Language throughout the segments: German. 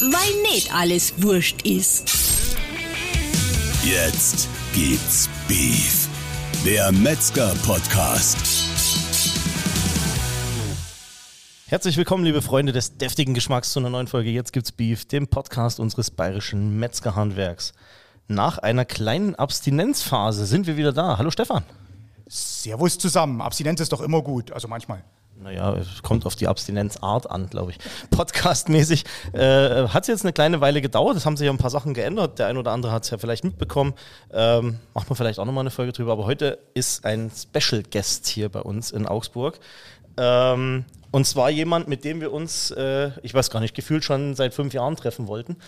weil nicht alles wurscht ist. Jetzt gibt's Beef. Der Metzger-Podcast. Herzlich willkommen, liebe Freunde des deftigen Geschmacks zu einer neuen Folge Jetzt gibt's Beef, dem Podcast unseres bayerischen Metzgerhandwerks. Nach einer kleinen Abstinenzphase sind wir wieder da. Hallo Stefan. Servus zusammen. Abstinenz ist doch immer gut, also manchmal. Naja, es kommt auf die Abstinenzart an, glaube ich. Podcastmäßig äh, hat es jetzt eine kleine Weile gedauert. Es haben sich ja ein paar Sachen geändert. Der ein oder andere hat es ja vielleicht mitbekommen. Ähm, macht man vielleicht auch nochmal eine Folge drüber. Aber heute ist ein Special Guest hier bei uns in Augsburg. Ähm, und zwar jemand, mit dem wir uns, äh, ich weiß gar nicht, gefühlt schon seit fünf Jahren treffen wollten.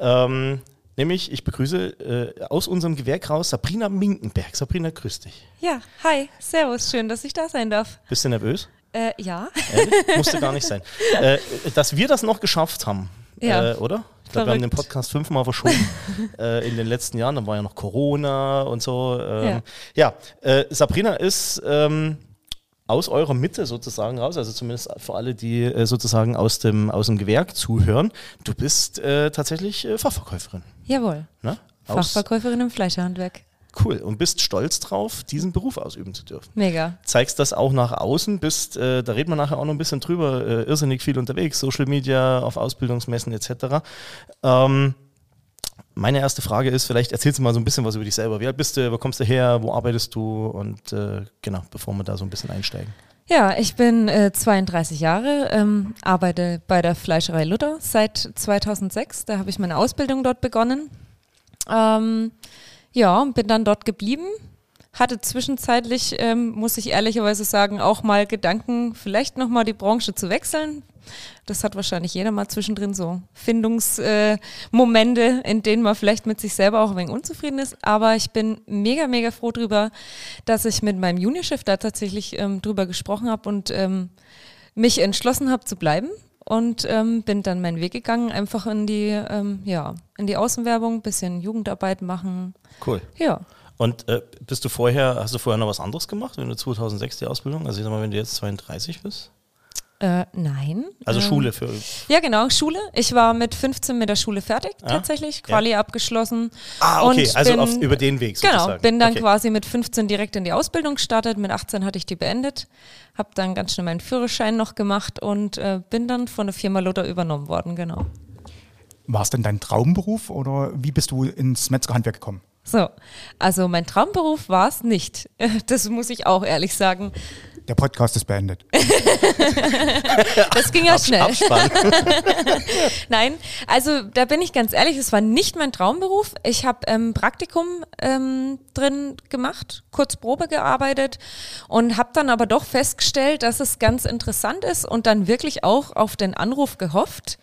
Ähm, nämlich, ich begrüße äh, aus unserem Gewerk raus Sabrina Minkenberg. Sabrina, grüß dich. Ja, hi, servus, schön, dass ich da sein darf. Bist du nervös? Äh, ja. Ehrlich? Musste gar nicht sein. Äh, dass wir das noch geschafft haben, Ja. äh, oder? Ich glaube, wir haben den. Podcast fünfmal verschoben äh, in den letzten Jahren. Dann war ja noch Corona und so. Ähm, Ja. ja, äh, Sabrina ist ähm, aus eurer Mitte sozusagen raus, also zumindest für alle, die äh, sozusagen aus dem, aus dem Gewerk zuhören. Du bist tatsächlich Fachverkäuferin. Jawohl. Ne? Aus, Fachverkäuferin im Fleischerhandwerk. Cool. Und bist stolz drauf, diesen Beruf ausüben zu dürfen Mega. zeigst das auch nach außen, bist, äh, da reden wir nachher auch noch ein bisschen drüber, äh, irrsinnig viel unterwegs, Social Media, auf Ausbildungsmessen etc. Ähm, meine erste Frage ist, vielleicht erzählst du mal so ein bisschen was über dich selber. Wie alt bist du, wo kommst du her, wo arbeitest du und äh, genau, bevor wir da so ein bisschen einsteigen. Ja, ich bin äh, 32 Jahre, ähm, arbeite bei der Fleischerei Luther seit 2006. Da habe ich meine Ausbildung dort begonnen. Ähm, ja, und bin dann dort geblieben. Hatte zwischenzeitlich, ähm, muss ich ehrlicherweise sagen, auch mal Gedanken, vielleicht nochmal die Branche zu wechseln. Das hat wahrscheinlich jeder mal zwischendrin so Findungsmomente, äh, in denen man vielleicht mit sich selber auch ein wenig unzufrieden ist. Aber ich bin mega, mega froh drüber, dass ich mit meinem Juniorchef da tatsächlich ähm, drüber gesprochen habe und ähm, mich entschlossen habe zu bleiben. Und ähm, bin dann meinen Weg gegangen, einfach in die, ähm, ja, in die Außenwerbung, bisschen Jugendarbeit machen. Cool. Ja. Und äh, bist du vorher, hast du vorher noch was anderes gemacht, wenn du 2006 die Ausbildung, also ich sag mal, wenn du jetzt 32 bist? Äh, nein. Also ähm, Schule für, Ja, genau, Schule. Ich war mit 15 mit der Schule fertig, Ja? tatsächlich. Quali abgeschlossen. ah okay, Und also bin- auf, über den Weg Genau, sozusagen. bin dann okay. quasi mit 15 direkt in die Ausbildung gestartet. Mit 18 hatte ich die beendet. Habe dann ganz schnell meinen Führerschein noch gemacht und äh, bin dann von der Firma Luther übernommen worden, genau. War es denn dein Traumberuf oder wie bist du ins Metzgerhandwerk gekommen? So, also mein Traumberuf war es nicht. Das muss ich auch ehrlich sagen. Der Podcast ist beendet. Das ging ja schnell. Abspann. Nein, also da bin ich ganz ehrlich, es war nicht mein Traumberuf. Ich habe ähm, Praktikum ähm, drin gemacht, kurz Probe gearbeitet und habe dann aber doch festgestellt, dass es ganz interessant ist und dann wirklich auch auf den Anruf gehofft,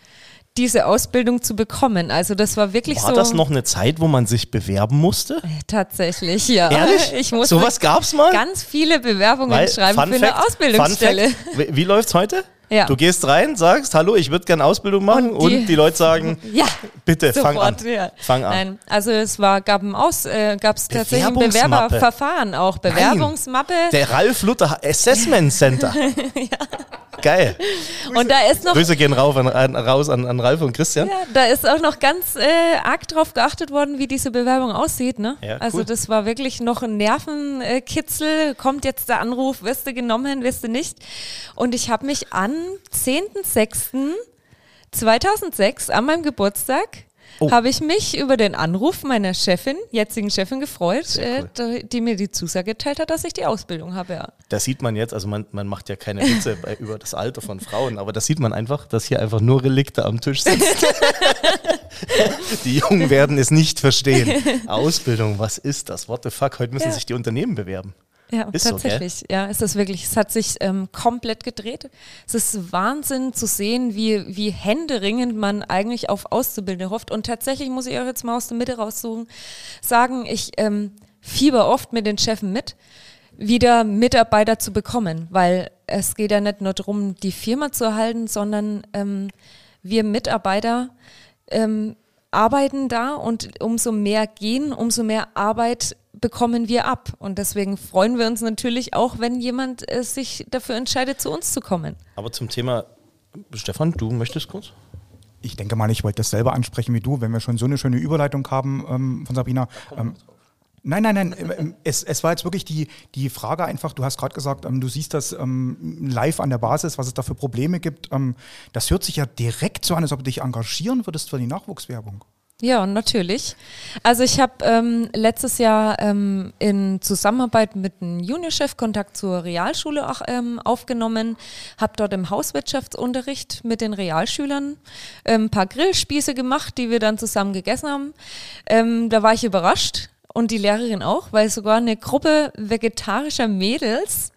diese Ausbildung zu bekommen. Also das war wirklich War so. das noch eine Zeit, wo man sich bewerben musste? Tatsächlich, ja. Ehrlich? Ich musste Sowas gab's mal? ganz viele Bewerbungen Weil, schreiben Fun für Fact, eine Ausbildungsstelle. Fun Fact, wie, wie läuft's heute? Ja. Du gehst rein, sagst, hallo, ich würde gerne Ausbildung machen und Und die, die- Leute sagen, Ja, bitte, fang an. sofort, ja. Fang an. Nein, also es war, gab ein Aus, äh, gab es tatsächlich ein. Bewerberverfahren auch, Bewerbungsmappe. Der Ralf Luther Assessment Center. Geil. Und da ist noch, Grüße gehen rauf an, an, raus an, an Ralf und Christian. ja, da ist auch noch ganz äh, arg drauf geachtet worden, wie diese Bewerbung aussieht. Ne? Ja, Also cool. das war wirklich noch ein Nervenkitzel. Kommt jetzt der Anruf, wirst du genommen, wirst du nicht. Und ich habe mich am 10.06.2006 an meinem Geburtstag Oh. habe ich mich über den Anruf meiner Chefin, jetzigen Chefin, gefreut, Sehr cool. äh, die, die mir die Zusage geteilt hat, dass ich die Ausbildung habe. Ja. Das sieht man jetzt, also man, man macht ja keine Witze bei, über das Alter von Frauen, aber das sieht man einfach, dass hier einfach nur Relikte am Tisch sitzen. die Jungen werden es nicht verstehen. Ausbildung, was ist das? What the fuck? Heute müssen Ja. sich die Unternehmen bewerben. Ja, Ist so, tatsächlich. ja, ist das wirklich. Es hat sich ähm, komplett gedreht. Es ist Wahnsinn zu sehen, wie, wie händeringend man eigentlich auf Auszubildende hofft. Und tatsächlich muss ich auch jetzt mal aus der Mitte raussuchen, sagen, ich ähm, fieber oft mit den Chefen mit, wieder Mitarbeiter zu bekommen, weil es geht ja nicht nur darum, die Firma zu erhalten, sondern ähm, wir Mitarbeiter ähm, arbeiten da und umso mehr gehen, umso mehr Arbeit bekommen wir ab. Und deswegen freuen wir uns natürlich auch, wenn jemand äh, sich dafür entscheidet, zu uns zu kommen. Aber zum Thema, Stefan, du möchtest kurz? ich denke mal, ich wollte das selber ansprechen wie du, wenn wir schon so eine schöne Überleitung haben ähm, von Sabrina. Ähm, Nein, nein, nein. ähm, ähm, Es, es war jetzt wirklich die, die Frage einfach, du hast gerade gesagt, ähm, du siehst das ähm, live an der Basis, was es da für Probleme gibt. Ähm, das hört sich ja direkt so an, als ob du dich engagieren würdest für die Nachwuchswerbung. Ja, natürlich. Also ich habe ähm, letztes Jahr ähm, in Zusammenarbeit mit einem Juniorchef Kontakt zur Realschule auch, ähm, aufgenommen, habe dort im Hauswirtschaftsunterricht mit den Realschülern ähm, ein paar Grillspieße gemacht, die wir dann zusammen gegessen haben. Ähm, da war ich überrascht und die Lehrerin auch, weil sogar eine Gruppe vegetarischer Mädels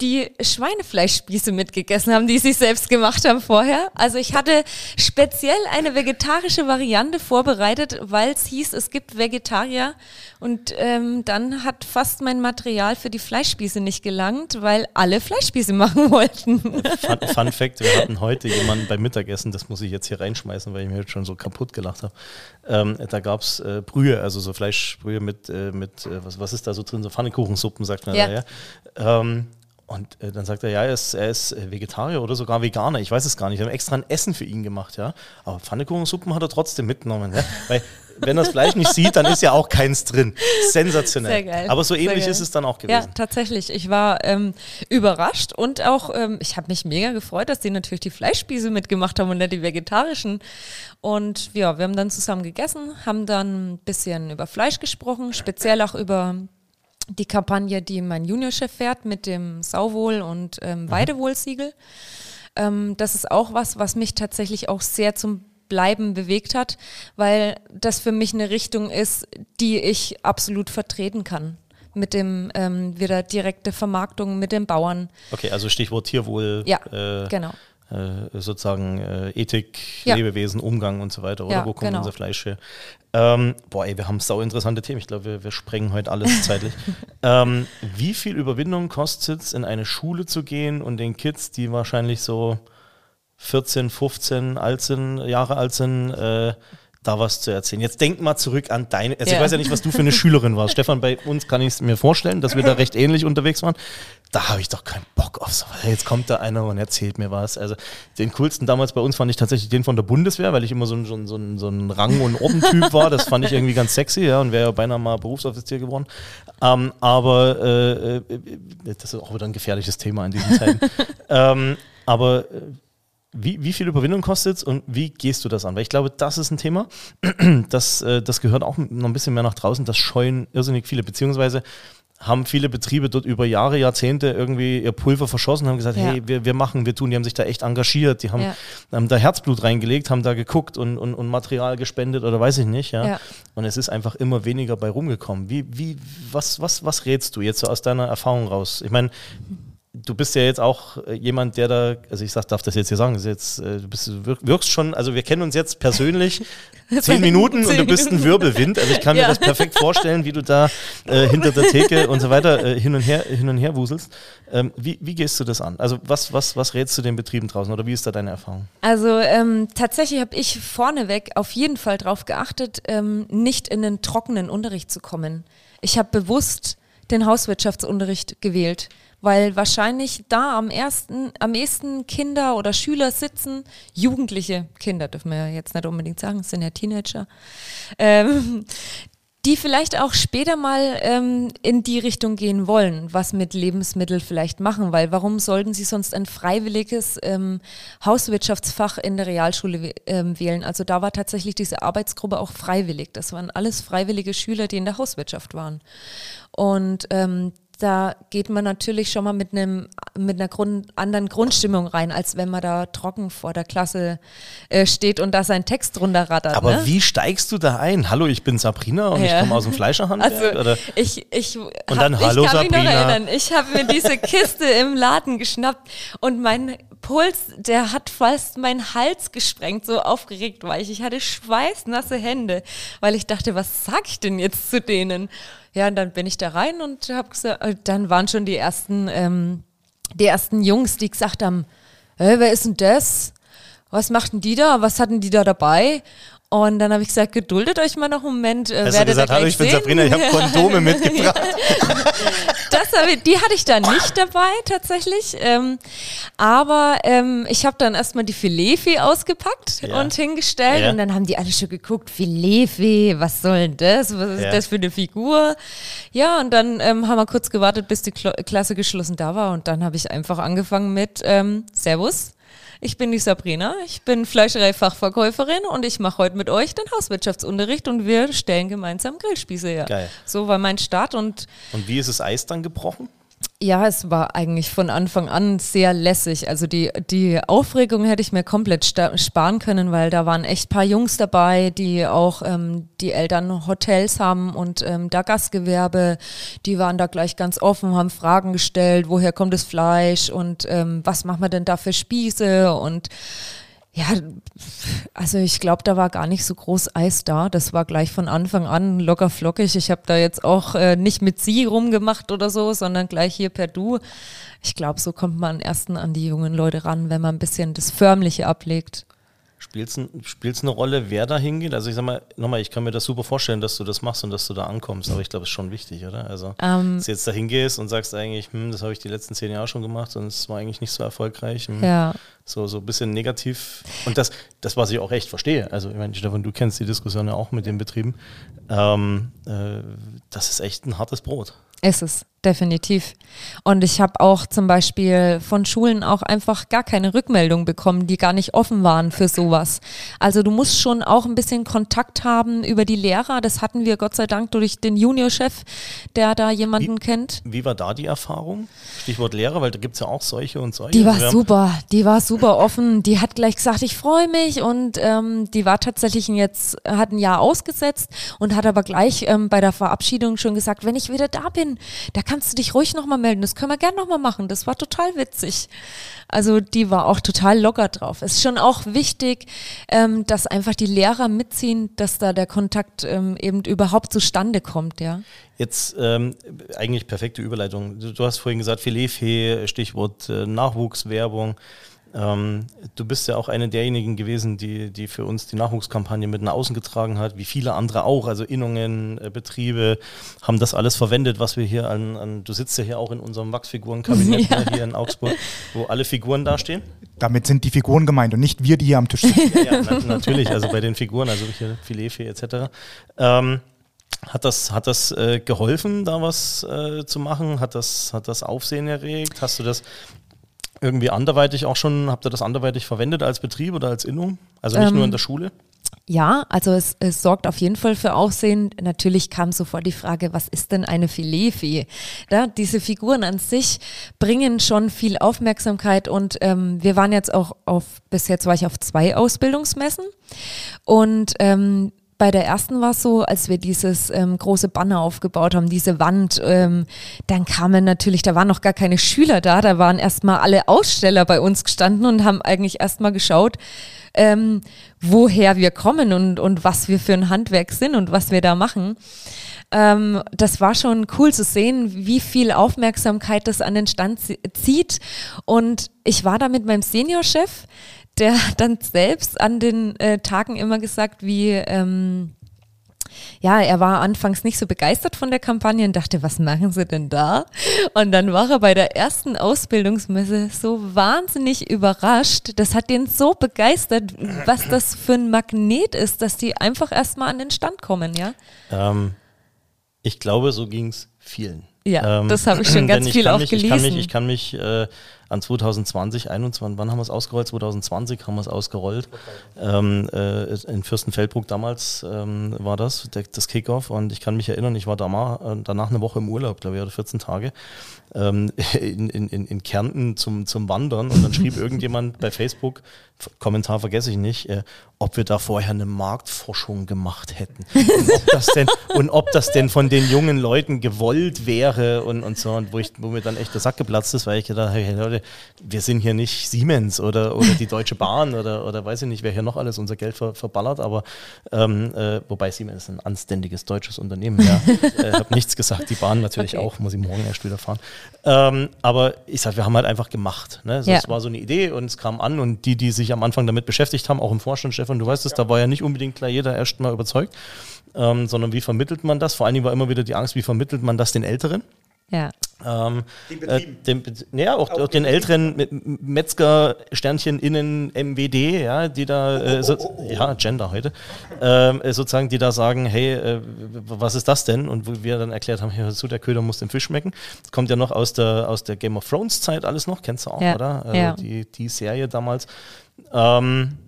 die Schweinefleischspieße mitgegessen haben, die sie selbst gemacht haben vorher. Also ich hatte speziell eine vegetarische Variante vorbereitet, weil es hieß, es gibt Vegetarier. Und ähm, dann hat fast mein Material für die Fleischspieße nicht gelangt, weil alle Fleischspieße machen wollten. Fun, Fun Fact: Wir hatten heute jemanden beim Mittagessen, das muss ich jetzt hier reinschmeißen, weil ich mir jetzt schon so kaputt gelacht habe. Ähm, da gab es äh, Brühe, also so Fleischbrühe mit, äh, mit äh, was, was ist da so drin? So Pfannekuchensuppen, sagt man Ja. da, ja. Ähm, und äh, dann sagt er, ja, er ist, er ist äh, Vegetarier oder sogar Veganer. Ich weiß es gar nicht. Wir haben extra ein Essen für ihn gemacht, ja. Aber Pfannekuchensuppen hat er trotzdem mitgenommen, ja. Weil, wenn er das Fleisch nicht sieht, dann ist ja auch keins drin. Sensationell. Sehr geil. Aber so ähnlich ist es dann auch Ja, gewesen. tatsächlich. Ich war ähm, überrascht und auch, ähm, ich habe mich mega gefreut, dass die natürlich die Fleischspieße mitgemacht haben und nicht die vegetarischen. Und ja, wir haben dann zusammen gegessen, haben dann ein bisschen über Fleisch gesprochen, speziell auch über die Kampagne, die mein Juniorchef fährt mit dem Sauwohl- und ähm, Weidewohlsiegel. Ähm, das ist auch was, was mich tatsächlich auch sehr zum Bleiben bewegt hat, weil das für mich eine Richtung ist, die ich absolut vertreten kann. Mit dem ähm, wieder direkte Vermarktung mit den Bauern. Okay, also Stichwort Tierwohl. Ja, äh, genau. Äh, sozusagen äh, Ethik, Ja. Lebewesen, Umgang und so weiter, oder? Ja, Wo kommt genau. unser Fleisch her? Ähm, boah, ey, wir haben sau interessante Themen. Ich glaube, wir, wir sprengen heute alles zeitlich. ähm, wie viel Überwindung kostet es, in eine Schule zu gehen und den Kids, die wahrscheinlich so 14, 15 alt sind, Jahre alt sind, äh, da was zu erzählen. Jetzt denk mal zurück an deine, also ich Ja. weiß ja nicht, was du für eine Schülerin warst. Stefan, bei uns kann ich es mir vorstellen, dass wir da recht ähnlich unterwegs waren. Da habe ich doch keinen Bock auf sowas. Jetzt kommt da einer und erzählt mir was. Also den coolsten damals bei uns fand ich tatsächlich den von der Bundeswehr, weil ich immer so ein, so ein, so ein, so ein Rang- und Ordentyp war. Das fand ich irgendwie ganz sexy, ja, und wäre ja beinahe mal Berufsoffizier geworden. Ähm, aber äh, äh, das ist auch wieder ein gefährliches Thema in diesen Zeiten. ähm, aber äh, wie, wie viel Überwindung kostet es und wie gehst du das an? Weil ich glaube, das ist ein Thema, das, äh, das gehört auch noch ein bisschen mehr nach draußen. Das scheuen irrsinnig viele, beziehungsweise haben viele Betriebe dort über Jahre, Jahrzehnte irgendwie ihr Pulver verschossen, haben gesagt, Ja. hey, wir, wir machen, wir tun, die haben sich da echt engagiert, die haben, Ja. haben da Herzblut reingelegt, haben da geguckt und, und, und Material gespendet oder weiß ich nicht, ja. Ja. Und es ist einfach immer weniger bei rumgekommen. Wie, wie, was, was, was rätst du jetzt so aus deiner Erfahrung raus? Ich meine, du bist ja jetzt auch äh, jemand, der da, also ich sag, darf das jetzt hier sagen, jetzt, äh, du bist, wirkst schon, also wir kennen uns jetzt persönlich zehn Minuten und du bist ein. Wirbelwind. Also ich kann mir Ja. das perfekt vorstellen, wie du da äh, hinter der Theke und so weiter äh, hin und her hin und her wuselst. Ähm, wie, wie gehst du das an? Also was, was, was rätst du den Betrieben draußen oder wie ist da deine Erfahrung? Also ähm, tatsächlich habe ich vorneweg auf jeden Fall darauf geachtet, ähm, nicht in den trockenen Unterricht zu kommen. Ich habe bewusst den Hauswirtschaftsunterricht gewählt, weil wahrscheinlich da am ersten, am ehesten Kinder oder Schüler sitzen, jugendliche Kinder dürfen wir ja jetzt nicht unbedingt sagen, sind ja Teenager, ähm, die vielleicht auch später mal ähm, in die Richtung gehen wollen, was mit Lebensmitteln vielleicht machen, weil warum sollten sie sonst ein freiwilliges ähm, Hauswirtschaftsfach in der Realschule ähm, wählen? Also da war tatsächlich diese Arbeitsgruppe auch freiwillig. Das waren alles freiwillige Schüler, die in der Hauswirtschaft waren. Und ähm, da geht man natürlich schon mal mit einem mit einer Grund, anderen Grundstimmung rein, als wenn man da trocken vor der Klasse äh, steht und da seinen Text drunter rattert. Aber ne? wie steigst du da ein? Hallo, ich bin Sabrina und ich Ja. komme aus dem Fleischerhandwerk. Also ich, ich, Und hab, dann, ich hallo, kann mich noch Sabrina. erinnern, ich habe mir diese Kiste im Laden geschnappt und mein Puls, der hat fast meinen Hals gesprengt, so aufgeregt war ich. Ich hatte schweißnasse Hände, weil ich dachte, was sag ich denn jetzt zu denen? Ja, und dann bin ich da rein und habe gesagt, äh, dann waren schon die ersten, ähm, die ersten Jungs, die gesagt haben, hey, wer ist denn das? Was machten die da? Was hatten die da dabei? Und dann habe ich gesagt, geduldet euch mal noch einen Moment. Äh, du werdet gesagt, hallo, ich bin. Sabrina, ich habe Kondome mitgebracht. das die hatte ich da nicht dabei tatsächlich. Ähm, aber ähm, ich habe dann erstmal die Filetfee ausgepackt Ja. und hingestellt Ja. und dann haben die alle schon geguckt, Filetfee, was soll denn das? Was ist Ja. das für eine Figur? Ja, und dann ähm, haben wir kurz gewartet, bis die Klo Klasse geschlossen da war und dann habe ich einfach angefangen mit ähm, Servus. Ich bin die Sabrina, ich bin Fleischereifachverkäuferin und ich mache heute mit euch den Hauswirtschaftsunterricht und wir stellen gemeinsam Grillspieße her. Geil. So war mein Start und Und wie ist das Eis dann gebrochen? Ja, es war eigentlich von Anfang an sehr lässig. Also die, die Aufregung hätte ich mir komplett sparen können, weil da waren echt paar Jungs dabei, die auch ähm, die Eltern Hotels haben und ähm, da Gastgewerbe. Die waren da gleich ganz offen, haben Fragen gestellt, woher kommt das Fleisch und ähm, was machen wir denn da für Spieße und ja, also ich glaube, da war gar nicht so groß Eis da. Das war gleich von Anfang an locker flockig. Ich habe da jetzt auch äh, nicht mit sie rumgemacht oder so, sondern gleich hier per Du. Ich glaube, so kommt man am ersten an die jungen Leute ran, wenn man ein bisschen das Förmliche ablegt. Spielst es eine Rolle, wer da hingeht? Also ich sag mal, nochmal, ich kann mir das super vorstellen, dass du das machst und dass du da ankommst, aber ich glaube, es ist schon wichtig, oder? Also, Ähm, dass du jetzt da hingehst und sagst eigentlich, hm, das habe ich die letzten zehn Jahre schon gemacht und es war eigentlich nicht so erfolgreich. Hm, Ja. So, so ein bisschen negativ. Und das, das, was ich auch echt verstehe, also ich meine, Stefan, du kennst die Diskussion ja auch mit den Betrieben, ähm, äh, das ist echt ein hartes Brot. Ist es, definitiv. Und ich habe auch zum Beispiel von Schulen auch einfach gar keine Rückmeldung bekommen, die gar nicht offen waren für sowas. Also du musst schon auch ein bisschen Kontakt haben über die Lehrer. Das hatten wir Gott sei Dank durch den Juniorchef, der da jemanden kennt. Wie war da die Erfahrung? Stichwort Lehrer, weil da gibt es ja auch solche und solche. Die war Also super, die war super offen. Die hat gleich gesagt, ich freue mich und ähm, die war tatsächlich jetzt, hat ein Jahr ausgesetzt und hat aber gleich ähm, bei der Verabschiedung schon gesagt, wenn ich wieder da bin, da kannst du dich ruhig nochmal melden. Das können wir gerne nochmal machen. Das war total witzig. Also die war auch total locker drauf. Es ist schon auch wichtig, ähm, dass einfach die Lehrer mitziehen, dass da der Kontakt ähm, eben überhaupt zustande kommt, ja. Jetzt ähm, eigentlich perfekte Überleitung. Du, du hast vorhin gesagt, Filetfee, Stichwort äh, Nachwuchswerbung. Ähm, du bist ja auch eine derjenigen gewesen, die, die für uns die Nachwuchskampagne mit nach außen getragen hat, wie viele andere auch. Also Innungen, äh, Betriebe haben das alles verwendet, was wir hier an, an du sitzt ja hier auch in unserem Wachsfigurenkabinett ne, hier in Augsburg, wo alle Figuren dastehen. Damit sind die Figuren gemeint und nicht wir, die hier am Tisch sitzen. Ja, na, natürlich, also bei den Figuren, also hier Filetfee etc. Ähm, hat das, hat das äh, geholfen, da was äh, zu machen? Hat das, hat das Aufsehen erregt? Hast du das irgendwie anderweitig auch schon, habt ihr das anderweitig verwendet als Betrieb oder als Innung? Also nicht Ähm, nur in der Schule? Ja, also es, es sorgt auf jeden Fall für Aufsehen. Natürlich kam sofort die Frage, was ist denn eine Filetfee? Da, diese Figuren an sich bringen schon viel Aufmerksamkeit und ähm, wir waren jetzt auch auf, bis jetzt war ich auf zwei Ausbildungsmessen und ähm, bei der ersten war es so, als wir dieses ähm, große Banner aufgebaut haben, diese Wand, ähm, dann kamen natürlich, da waren noch gar keine Schüler da, da waren erstmal alle Aussteller bei uns gestanden und haben eigentlich erstmal geschaut, ähm, woher wir kommen und, und was wir für ein Handwerk sind und was wir da machen. Ähm, das war schon cool zu sehen, wie viel Aufmerksamkeit das an den Stand zi- zieht. Und ich war da mit meinem Seniorchef, der hat dann selbst an den äh, Tagen immer gesagt, wie ähm, ja, er war anfangs nicht so begeistert von der Kampagne und dachte, was machen sie denn da? Und dann war er bei der ersten Ausbildungsmesse so wahnsinnig überrascht. Das hat ihn so begeistert, was das für ein Magnet ist, dass die einfach erstmal an den Stand kommen, ja? Ähm, ich glaube, so ging es vielen. Ja, Ähm, das habe ich schon ganz ich viel auch mich, Ich kann mich, gelesen. ich kann mich äh, an 2020, 21, wann haben wir es ausgerollt? 2020 haben wir es ausgerollt. Ähm, äh, in Fürstenfeldbruck damals ähm, war das, der, das Kickoff. Und ich kann mich erinnern, ich war danach, äh, danach eine Woche im Urlaub, glaube ich, oder 14 Tage, ähm, in, in, in Kärnten zum, zum Wandern. Und dann schrieb irgendjemand bei Facebook, Kommentar vergesse ich nicht, äh, ob wir da vorher eine Marktforschung gemacht hätten. Und ob das denn, und ob das denn von den jungen Leuten gewollt wäre und, und so. Und wo, ich, wo mir dann echt der Sack geplatzt ist, weil ich gedacht habe, hey Leute, wir sind hier nicht Siemens oder, oder die Deutsche Bahn oder, oder weiß ich nicht, wer hier noch alles unser Geld ver, verballert, aber ähm, äh, wobei Siemens ist ein anständiges deutsches Unternehmen, ja. äh, habe nichts gesagt, die Bahn natürlich Okay. auch, muss ich morgen erst wieder fahren. Ähm, aber ich sag, wir haben halt einfach gemacht. Ne? So, Ja. Es war so eine Idee und es kam an und die, die sich am Anfang damit beschäftigt haben, auch im Vorstand, Stefan, du weißt es, da war ja nicht unbedingt gleich jeder erst mal überzeugt, ähm, sondern wie vermittelt man das? Vor allen Dingen war immer wieder die Angst, wie vermittelt man das den Älteren? Ja. Ähm, äh, dem, ja, auch, auch den älteren Metzger-Sternchen innen MWD, ja, die da, äh, so, ja, Gender heute, ähm, äh, sozusagen, die da sagen, hey, äh, was ist das denn? Und wo wir dann erklärt haben, hey, so, der Köder muss dem Fisch schmecken. Das kommt ja noch aus der, aus der Game of Thrones Zeit alles noch, kennst du auch, Ja, oder? Also ja. die, die Serie damals. Ähm,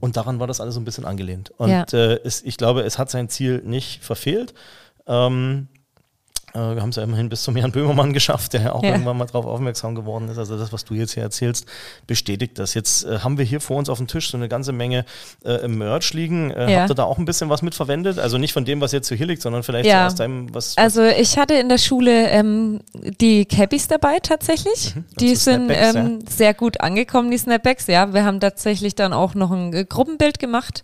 und daran war das alles so ein bisschen angelehnt. Und Ja. äh, es, ich glaube, es hat sein Ziel nicht verfehlt. Ähm, äh, wir haben es ja immerhin bis zum Jan Böhmermann geschafft, der ja auch Ja. irgendwann mal darauf aufmerksam geworden ist. Also das, was du jetzt hier erzählst, bestätigt das. Jetzt äh, haben wir hier vor uns auf dem Tisch so eine ganze Menge äh, Merch liegen. Äh, Ja. Habt ihr da auch ein bisschen was mitverwendet? Also nicht von dem, was jetzt so hier liegt, sondern vielleicht Ja. so aus deinem, was, Also ich hatte in der Schule ähm, die Cabbies dabei tatsächlich. Die Also sind ähm, sehr gut angekommen, die Snapbacks. Ja, wir haben tatsächlich dann auch noch ein äh, Gruppenbild gemacht,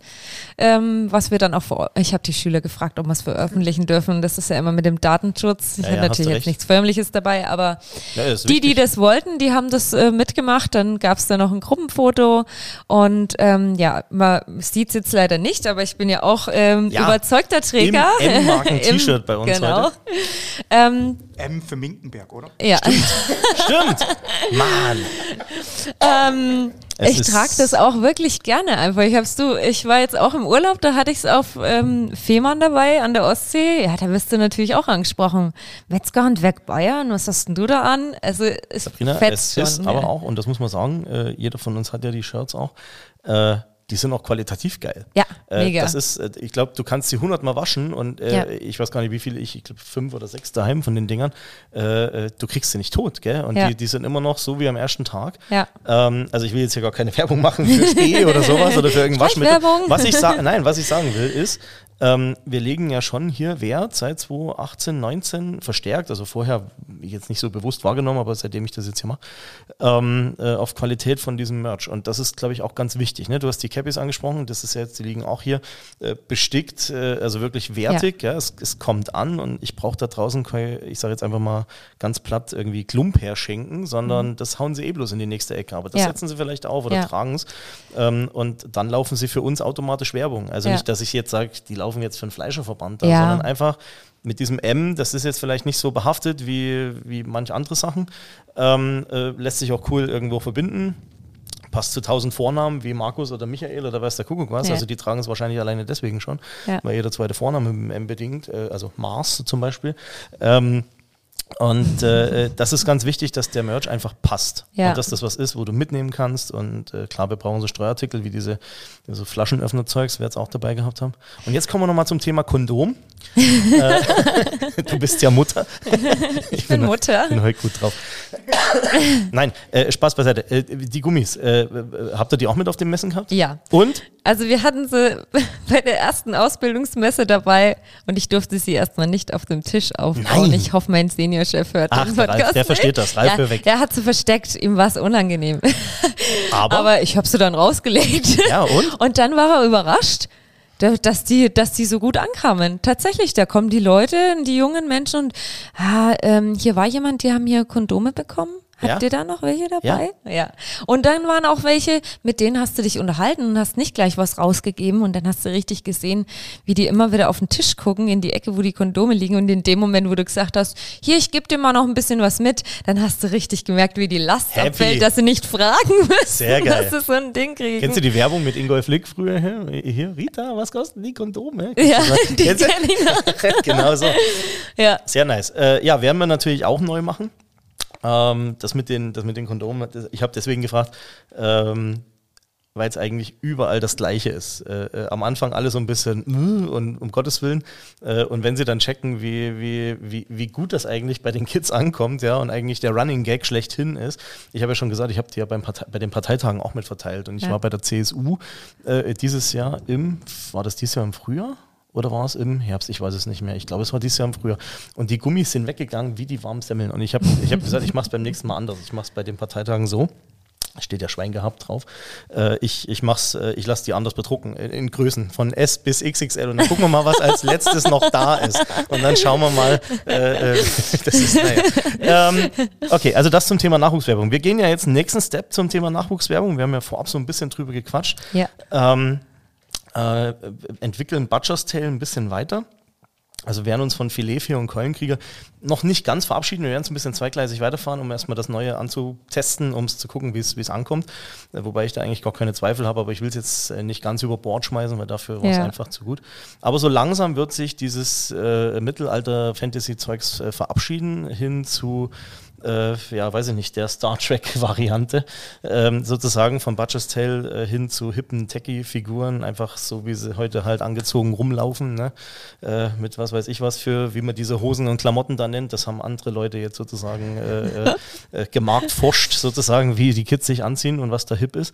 ähm, was wir dann auch vor. Ich habe die Schüler gefragt, ob wir es veröffentlichen dürfen. Das ist ja immer mit dem Datenschutz. Ich Ja, habe ja, natürlich jetzt nichts Förmliches dabei, aber Ja, die, die wichtig. das wollten, die haben das äh, mitgemacht. Dann gab es da noch ein Gruppenfoto und ähm, ja, man sieht es jetzt leider nicht, aber ich bin ja auch ähm, überzeugter Träger. Im M-Marken-T-Shirt bei uns genau. heute. Ähm, M für Minkenberg, oder? ja, Stimmt! Mann! ähm, ich trage das auch wirklich gerne einfach. Ich hab's du, ich war jetzt auch im Urlaub, da hatte ich es auf ähm, Fehmarn dabei an der Ostsee. Ja, da wirst du natürlich auch angesprochen. Metzgerhandwerk Bayern, was hast denn du da an? Also es Sabrina, fetzt es schon. ist aber ja. auch, und das muss man sagen, äh, jeder von uns hat ja die Shirts auch, äh, die sind auch qualitativ geil. Ja, Äh, mega. Das ist, äh, ich glaube, du kannst sie hundertmal waschen und äh, Ja. ich weiß gar nicht, wie viele ich, ich glaube fünf oder sechs daheim von den Dingern. Äh, äh, du kriegst sie nicht tot, gell? Und Ja. die, die sind immer noch so wie am ersten Tag. Ja. Ähm, also ich will jetzt hier gar keine Werbung machen für Spee oder sowas oder für irgendwas. Was ich sage, nein, was ich sagen will, ist, ähm, wir legen ja schon hier Wert seit 2018, 19 verstärkt, also vorher jetzt nicht so bewusst wahrgenommen, aber seitdem ich das jetzt hier mache, ähm, äh, auf Qualität von diesem Merch. Und das ist, glaube ich, auch ganz wichtig. Ne? Du hast die Cappies angesprochen, das ist ja jetzt, die liegen auch hier äh, bestickt, äh, also wirklich wertig. Ja. es, es kommt an und ich brauche da draußen, ich sage jetzt einfach mal ganz platt, irgendwie Klump herschenken, sondern das hauen sie eh bloß in die nächste Ecke. Aber das Mhm. Ja. setzen sie vielleicht auf oder Ja. tragen es. Ähm, und dann laufen sie für uns automatisch Werbung. Also Ja. nicht, dass ich jetzt sage, die laufen jetzt für einen Fleischerverband, da, Ja. sondern einfach mit diesem M, das ist jetzt vielleicht nicht so behaftet wie, wie manche andere Sachen, ähm, äh, lässt sich auch cool irgendwo verbinden. Passt zu tausend Vornamen wie Markus oder Michael oder weiß der Kuckuck was. Ja. Also die tragen es wahrscheinlich alleine deswegen schon, Ja. weil jeder zweite Vorname mit dem M bedingt, äh, also Mars zum Beispiel. Ähm, und äh, das ist ganz wichtig, dass der Merch einfach passt. Ja. Und dass das was ist, wo du mitnehmen kannst. Und äh, klar, wir brauchen so Steuerartikel wie diese so Flaschenöffner-Zeugs, wir jetzt auch dabei gehabt haben. Und jetzt kommen wir nochmal zum Thema Kondom. äh, du bist ja Mutter. Ich bin Mutter. Ich bin heute gut drauf. Nein, äh, Spaß beiseite. Äh, die Gummis, äh, äh, habt ihr die auch mit auf dem Messen gehabt? Ja. Und? Also wir hatten sie bei der ersten Ausbildungsmesse dabei und ich durfte sie erstmal nicht auf dem Tisch aufbauen. Nein. Ich hoffe, mein Seniorchef hört Ach, den der Ralf, Podcast der versteht das. Ralf, ja, weg. Der hat sie versteckt, ihm war es unangenehm. Aber, Aber ich habe sie dann rausgelegt. Ja, und? Und dann war er überrascht, da- dass die, dass die so gut ankamen. Tatsächlich, da kommen die Leute, die jungen Menschen und ah, ähm, hier war jemand, die haben hier Kondome bekommen. Habt Ja. ihr da noch welche dabei? Ja. Und dann waren auch welche, mit denen hast du dich unterhalten und hast nicht gleich was rausgegeben und dann hast du richtig gesehen, wie die immer wieder auf den Tisch gucken, in die Ecke, wo die Kondome liegen und in dem Moment, wo du gesagt hast, hier, ich gebe dir mal noch ein bisschen was mit, dann hast du richtig gemerkt, wie die Last Happy. abfällt, dass sie nicht fragen müssen, Sehr geil. dass sie so ein Ding kriegen. Kennst du die Werbung mit Ingolf Lick früher? Hier, Rita, was kosten die Kondome? Ja, die kenn ich noch. genau so. Ja. Sehr nice. Äh, ja, werden wir natürlich auch neu machen. Ähm, das, mit den, das mit den Kondomen, das, ich habe deswegen gefragt, ähm, weil es eigentlich überall das Gleiche ist. Äh, äh, am Anfang alle so ein bisschen "Äh", und um Gottes Willen. Äh, und wenn sie dann checken, wie, wie, wie, wie gut das eigentlich bei den Kids ankommt, ja, und eigentlich der Running Gag schlechthin ist. Ich habe ja schon gesagt, ich habe die ja beim Partei bei den Parteitagen auch mit verteilt. Und ich Ja. war bei der CSU äh, dieses Jahr im, war das dieses Jahr im Frühjahr? Oder war es im Herbst? Ich weiß es nicht mehr. Ich glaube, es war dieses Jahr im Frühjahr. Und die Gummis sind weggegangen wie die warmen Semmeln. Und ich habe ich hab gesagt, ich mache es beim nächsten Mal anders. Ich mache es bei den Parteitagen so. Steht ja Schwein gehabt drauf. Äh, ich ich mach's, äh, ich lasse die anders bedrucken in, in Größen von S bis XXL und dann gucken wir mal, was als letztes noch da ist. Und dann schauen wir mal. Äh, äh, das ist naja. Ähm, okay, also das zum Thema Nachwuchswerbung. Wir gehen ja jetzt nächsten Step zum Thema Nachwuchswerbung. Wir haben ja vorab so ein bisschen drüber gequatscht. Ja. Ähm, äh, entwickeln Butcher's Tale ein bisschen weiter. Also wir werden uns von Filetfee und Keulenkrieger noch nicht ganz verabschieden. Wir werden es ein bisschen zweigleisig weiterfahren, um erstmal das Neue anzutesten, um es zu gucken, wie es ankommt. Äh, wobei ich da eigentlich gar keine Zweifel habe, aber ich will es jetzt äh, nicht ganz über Bord schmeißen, weil dafür war es Ja. einfach zu gut. Aber so langsam wird sich dieses äh, Mittelalter-Fantasy-Zeugs äh, verabschieden hin zu äh, ja, weiß ich nicht, der Star Trek-Variante, ähm, sozusagen von Butcher's Tale äh, hin zu hippen Techie-Figuren, einfach so wie sie heute halt angezogen rumlaufen, ne? äh, mit was weiß ich was für, wie man diese Hosen und Klamotten da nennt, das haben andere Leute jetzt sozusagen äh, äh, äh, gemarktforscht, sozusagen, wie die Kids sich anziehen und was da hip ist.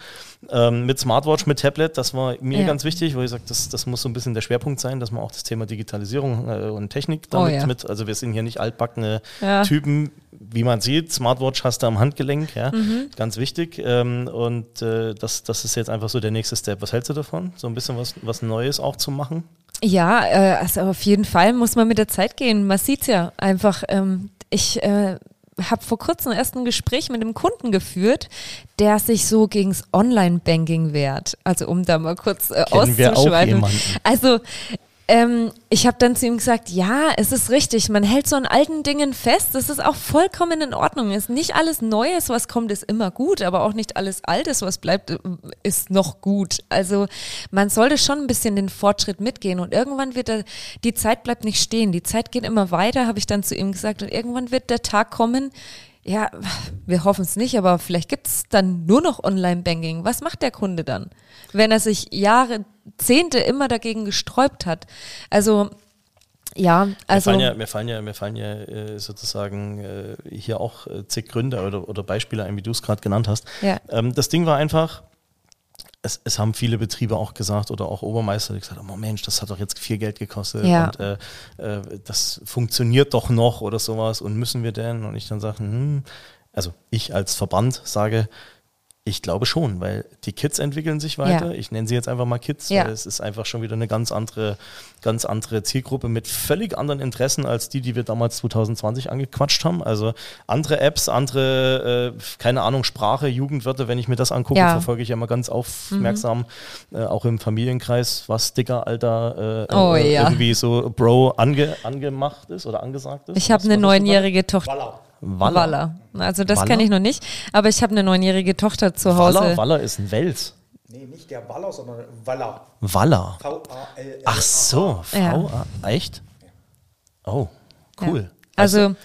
Ähm, mit Smartwatch, mit Tablet, das war mir Ja. ganz wichtig, weil ich sage, das, das muss so ein bisschen der Schwerpunkt sein, dass man auch das Thema Digitalisierung äh, und Technik damit Oh ja. mit, also wir sind hier nicht altbackene Ja. Typen, wie man sieht, Smartwatch hast du am Handgelenk, ja, Mhm. ganz wichtig. Ähm, und äh, das, das ist jetzt einfach so der nächste Step. Was hältst du davon? So ein bisschen was, was Neues auch zu machen? Ja, äh, also auf jeden Fall muss man mit der Zeit gehen. Man sieht's ja einfach. Ähm, ich äh, habe vor kurzem erst ein Gespräch mit einem Kunden geführt, der sich so gegens Online-Banking wehrt. Also um da mal kurz äh, Kennen wir auch auszuschweifen. Also ähm, ich habe dann zu ihm gesagt, ja, es ist richtig, man hält so an alten Dingen fest, das ist auch vollkommen in Ordnung. Es ist nicht alles Neues, was kommt, ist immer gut, aber auch nicht alles Altes, was bleibt, äh, ist noch gut. Also man sollte schon ein bisschen den Fortschritt mitgehen. Und irgendwann wird er, die Zeit bleibt nicht stehen, die Zeit geht immer weiter, habe ich dann zu ihm gesagt. Und irgendwann wird der Tag kommen, ja, wir hoffen es nicht, aber vielleicht gibt es dann nur noch Online-Banking. Was macht der Kunde dann, wenn er sich Jahre, Zehnte immer dagegen gesträubt hat? Also, ja, also. mir fallen ja, mir fallen ja, mir fallen ja äh, sozusagen äh, hier auch äh, zig Gründe oder, oder Beispiele ein, wie du es gerade genannt hast. Ja. Ähm, das Ding war einfach, es, es haben viele Betriebe auch gesagt oder auch Obermeister, die gesagt haben, oh Mensch, das hat doch jetzt viel Geld gekostet Ja. und äh, äh, das funktioniert doch noch oder sowas und müssen wir denn? Und ich dann sage, hm, also ich als Verband sage, ich glaube schon, weil die Kids entwickeln sich weiter. Ja. Ich nenne sie jetzt einfach mal Kids, Ja. weil es ist einfach schon wieder eine ganz andere, ganz andere Zielgruppe mit völlig anderen Interessen als die, die wir damals 2020 angequatscht haben. Also andere Apps, andere, äh, keine Ahnung, Sprache, Jugendwörter, wenn ich mir das angucke, Ja. verfolge ich ja immer ganz aufmerksam, äh, auch im Familienkreis, was Dicker, Alter, äh, Oh äh, irgendwie so Bro ange, angemacht ist oder angesagt ist. ich habe eine neunjährige Tochter. Waller. Waller. Also das kenne ich noch nicht, aber ich habe eine neunjährige Tochter zu Hause. Waller, Waller ist ein Wels. Nee, nicht der Waller, sondern Waller. Waller. V-A-L-L. Ach so, V, Ja. A, echt? Oh, cool. Also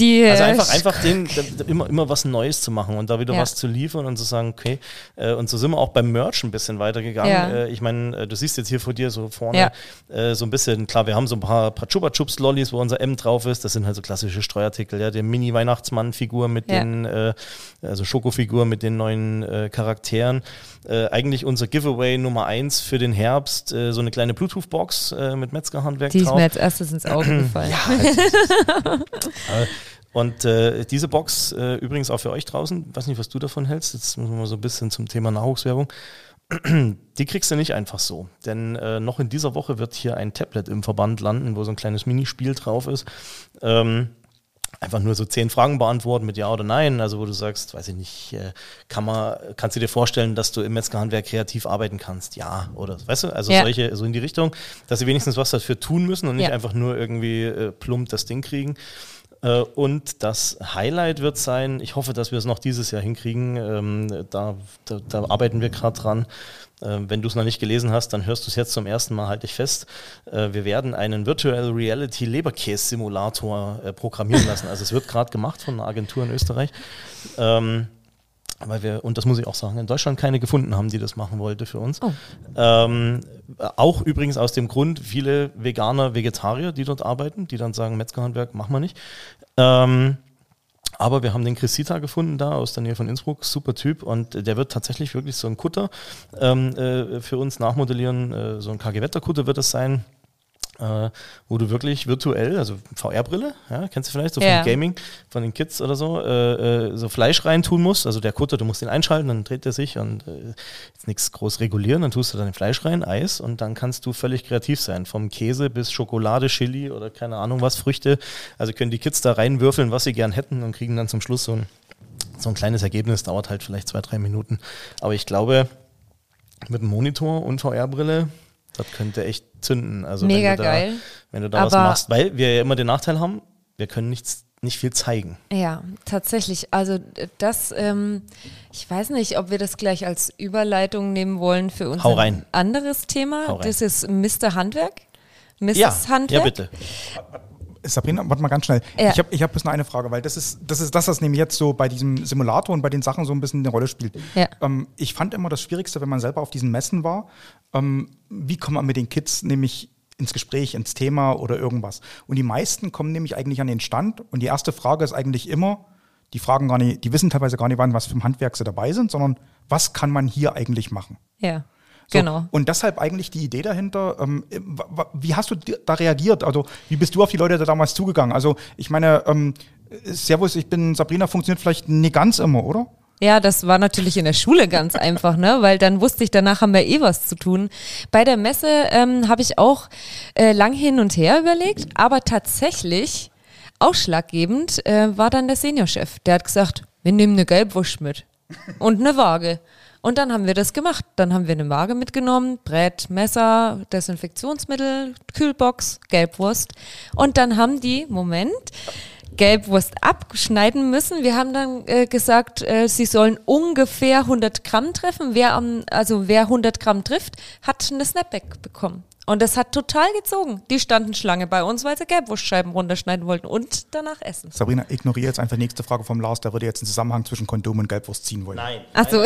die Also einfach, einfach den, immer, immer was Neues zu machen und da wieder Ja. was zu liefern und zu sagen, okay, äh, und so sind wir auch beim Merch ein bisschen weitergegangen. Ja. Äh, ich meine, äh, du siehst jetzt hier vor dir so vorne Ja. so ein bisschen, klar, wir haben so ein paar, paar Chupa Chups Lollis, wo unser M drauf ist. Das sind halt so klassische Streuartikel, ja, der Mini-Weihnachtsmann-Figur mit Ja. den, also Schokofigur mit den neuen Charakteren. Eigentlich unser Giveaway Nummer eins für den Herbst, so eine kleine Bluetooth-Box mit Metzgerhandwerk die ist drauf. mir als erstes ins Auge gefallen. Und äh, diese Box äh, übrigens auch für euch draußen, weiß nicht, was du davon hältst, jetzt müssen wir mal so ein bisschen zum Thema Nachwuchswerbung. Die kriegst du nicht einfach so, denn äh, noch in dieser Woche wird hier ein Tablet im Verband landen, wo so ein kleines Minispiel drauf ist. Ähm, einfach nur so zehn Fragen beantworten mit Ja oder Nein, also wo du sagst, weiß ich nicht, äh, kann man, kannst du dir vorstellen, dass du im Metzgerhandwerk kreativ arbeiten kannst? Ja, oder weißt du, also Ja. solche, so in die Richtung, dass sie wenigstens was dafür tun müssen und nicht Ja. einfach nur irgendwie äh, plump das Ding kriegen. Äh, Und das Highlight wird sein, ich hoffe, dass wir es noch dieses Jahr hinkriegen. Ähm, da, da, da arbeiten wir gerade dran. Ähm, wenn du es noch nicht gelesen hast, dann hörst du es jetzt zum ersten Mal, halte ich fest. Äh, wir werden einen Virtual Reality Leberkäse-Simulator äh, programmieren lassen. Also es wird gerade gemacht von einer Agentur in Österreich. Ähm, weil wir, und das muss ich auch sagen, in Deutschland keine gefunden haben, die das machen wollte für uns. Oh. Ähm, auch übrigens aus dem Grund, viele Veganer, Vegetarier, die dort arbeiten, die dann sagen, Metzgerhandwerk machen wir nicht. Ähm, aber wir haben den Chris Sita gefunden da aus der Nähe von Innsbruck, super Typ und der wird tatsächlich wirklich so ein Kutter ähm, äh, für uns nachmodellieren, äh, so ein KG-Wetter-Kutter wird es sein. Äh, wo du wirklich virtuell, also VR-Brille, ja, kennst du vielleicht so Ja. vom Gaming, von den Kids oder so, äh, äh, so Fleisch reintun musst. Also der Kutter, du musst den einschalten, dann dreht er sich und äh, jetzt nichts groß regulieren, dann tust du dann Fleisch rein, Eis und dann kannst du völlig kreativ sein. Vom Käse bis Schokolade, Chili oder keine Ahnung was, Früchte. Also können die Kids da reinwürfeln, was sie gern hätten und kriegen dann zum Schluss so ein, so ein kleines Ergebnis, dauert halt vielleicht zwei, drei Minuten. Aber ich glaube, mit einem Monitor und VR-Brille Das könnte echt zünden. Also Mega wenn du da, geil. Wenn du da was Aber- machst. Weil wir ja immer den Nachteil haben, wir können nichts, nicht viel zeigen. Ja, tatsächlich. Also das, ähm, ich weiß nicht, ob wir das gleich als Überleitung nehmen wollen für unser Hau rein. anderes Thema. Hau rein. Das ist Mr. Handwerk. Mrs. Ja, Handwerk. ja bitte. Sabrina, warte mal ganz schnell. Ja. Ich habe ich hab bloß noch eine Frage, weil das ist, das ist das, was nämlich jetzt so bei diesem Simulator und bei den Sachen so ein bisschen eine Rolle spielt. Ja. Ähm, ich fand immer das Schwierigste, wenn man selber auf diesen Messen war, ähm, wie kommt man mit den Kids nämlich ins Gespräch, ins Thema oder irgendwas. Und die meisten kommen nämlich eigentlich an den Stand und die erste Frage ist eigentlich immer, die fragen gar nicht, die wissen teilweise gar nicht, wann was für ein Handwerk sie dabei sind, sondern was kann man hier eigentlich machen? Ja, So, genau. Und deshalb eigentlich die Idee dahinter, ähm, wie hast du da reagiert? Also wie bist du auf die Leute da damals zugegangen? Also ich meine, ähm, Servus, ich bin Sabrina, funktioniert vielleicht nicht ganz immer, oder? Ja, das war natürlich in der Schule ganz einfach, ne? Weil dann wusste ich, danach haben wir eh was zu tun. Bei der Messe ähm, habe ich auch äh, lang hin und her überlegt, aber tatsächlich ausschlaggebend äh, war dann der Seniorchef. Der hat gesagt, wir nehmen eine Gelbwurst mit und eine Waage. Und dann haben wir das gemacht. Dann haben wir eine Waage mitgenommen, Brett, Messer, Desinfektionsmittel, Kühlbox, Gelbwurst. Und dann haben die, Moment, Gelbwurst abschneiden müssen. Wir haben dann äh, gesagt, äh, sie sollen ungefähr 100 Gramm treffen. Wer am, also wer 100 Gramm trifft, hat eine Snapback bekommen. Und das hat total gezogen. Die standen Schlange bei uns, weil sie Gelbwurstscheiben runterschneiden wollten und danach essen. Sabrina, ignoriere jetzt einfach die nächste Frage vom Lars, der würde jetzt einen Zusammenhang zwischen Kondom und Gelbwurst ziehen wollen. Nein. Achso,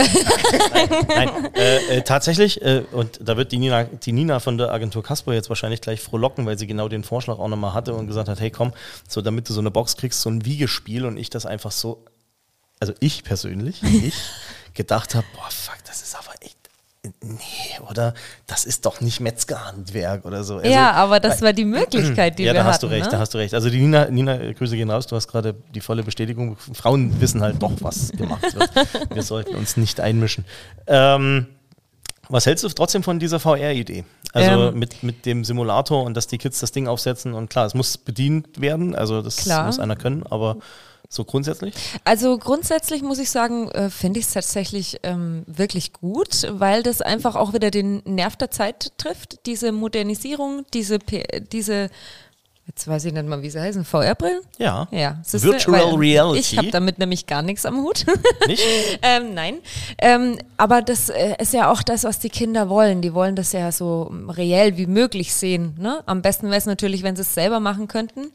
Nein, äh, äh, tatsächlich, äh, und da wird die Nina, die Nina von der Agentur Casper jetzt wahrscheinlich gleich frohlocken, weil sie genau den Vorschlag auch nochmal hatte und gesagt hat, hey komm, so damit du so eine Box kriegst, so ein Wiegespiel und ich das einfach so, also ich persönlich, ich gedacht habe, boah fuck, das ist aber echt, nee, oder? Das ist doch nicht Metzgerhandwerk oder so. Also, ja, aber das war die Möglichkeit, die ja, wir da hast hatten. du recht, ne? da hast du recht. Also die Nina, Nina, Grüße gehen raus, du hast gerade die volle Bestätigung. Frauen wissen halt doch, was gemacht wird. Wir sollten uns nicht einmischen. Ähm, was hältst du trotzdem von dieser VR-Idee? Also Ähm. mit, mit dem Simulator und dass die Kids das Ding aufsetzen und klar, es muss bedient werden, also das Klar. muss einer können, aber so grundsätzlich? Also grundsätzlich muss ich sagen, äh, finde ich es tatsächlich ähm, wirklich gut, weil das einfach auch wieder den Nerv der Zeit trifft. Diese Modernisierung, diese, P diese jetzt weiß ich nicht mal, wie sie heißen, VR-Brillen? Ja. Ja, siehste, Virtual Reality. Ich habe damit nämlich gar nichts am Hut. Nicht? ähm, nein, ähm, aber das äh, ist ja auch das, was die Kinder wollen. Die wollen das ja so ähm, reell wie möglich sehen. Ne? Am besten wäre es natürlich, wenn sie es selber machen könnten.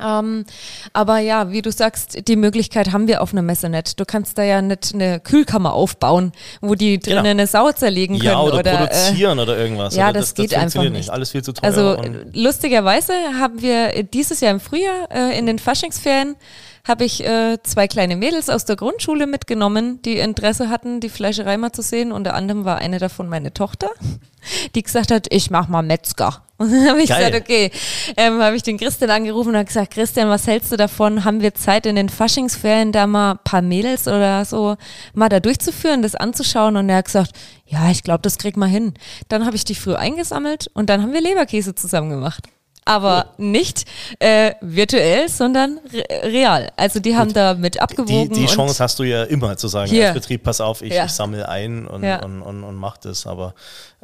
Ähm, aber ja, wie du sagst, die Möglichkeit haben wir auf einer Messe nicht. Du kannst da ja nicht eine Kühlkammer aufbauen, wo die drinnen Genau. eine Sau zerlegen können. Ja, oder, äh, produzieren oder irgendwas. ja, oder das geht einfach funktioniert nicht. Alles viel zu teuer. Also äh, lustigerweise haben wir äh, dieses Jahr im Frühjahr äh, in den Faschingsferien habe ich äh, zwei kleine Mädels aus der Grundschule mitgenommen, die Interesse hatten, die Fleischerei mal zu sehen. Unter anderem war eine davon meine Tochter, die gesagt hat, ich mach mal Metzger. Und dann habe ich Geil. gesagt, okay, ähm, habe ich den Christian angerufen und habe gesagt, Christian, was hältst du davon? Haben wir Zeit in den Faschingsferien da mal ein paar Mädels oder so mal da durchzuführen, das anzuschauen? Und er hat gesagt, ja, ich glaube, das krieg mal hin. Dann habe ich die früh eingesammelt und dann haben wir Leberkäse zusammen gemacht. Aber nicht äh, virtuell, sondern re real. Also die haben da mit die, abgewogen. die und Chance hast du ja immer zu sagen, Hier. als Betrieb, pass auf, ich, Ja. ich sammle ein und, Ja. und, und, und mach das. Aber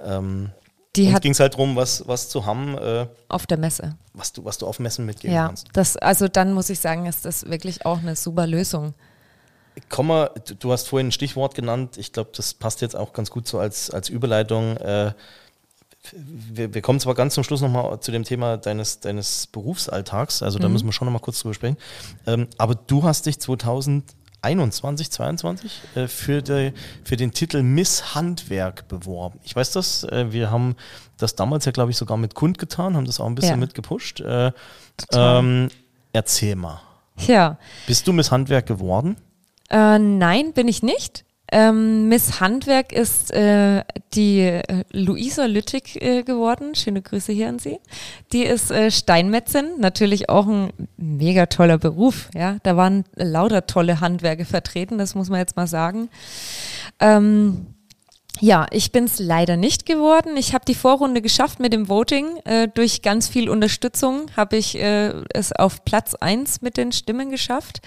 ähm, die uns ging es halt darum, was, was zu haben, äh, auf der Messe. was, du, was du auf Messen mitgeben Ja, kannst. das, also dann muss ich sagen, ist das wirklich auch eine super Lösung. Komm mal, du, du hast vorhin ein Stichwort genannt. Ich glaube, das passt jetzt auch ganz gut so als, als Überleitung. Äh, wir, wir kommen zwar ganz zum Schluss nochmal zu dem Thema deines, deines Berufsalltags, also Mhm. da müssen wir schon nochmal kurz drüber sprechen. Ähm, aber du hast dich 2021, 22 äh, für, die, für den Titel Miss Handwerk beworben. Ich weiß das, äh, wir haben das damals ja, glaube ich, sogar mit Kund getan, haben das auch ein bisschen Ja. mit gepusht. Äh, ähm, erzähl mal. Ja, Bist du Miss Handwerk geworden? Äh, nein, bin ich nicht. Ähm, Miss Handwerk ist äh, die äh, Luisa Lüttig äh, geworden. Schöne Grüße hier an Sie. Die ist äh, Steinmetzin, natürlich auch ein mega toller Beruf. Ja, da waren lauter tolle Handwerke vertreten, das muss man jetzt mal sagen. Ähm, ja, ich bin es leider nicht geworden. Ich habe die Vorrunde geschafft mit dem Voting. Äh, durch ganz viel Unterstützung habe ich äh, es auf Platz eins mit den Stimmen geschafft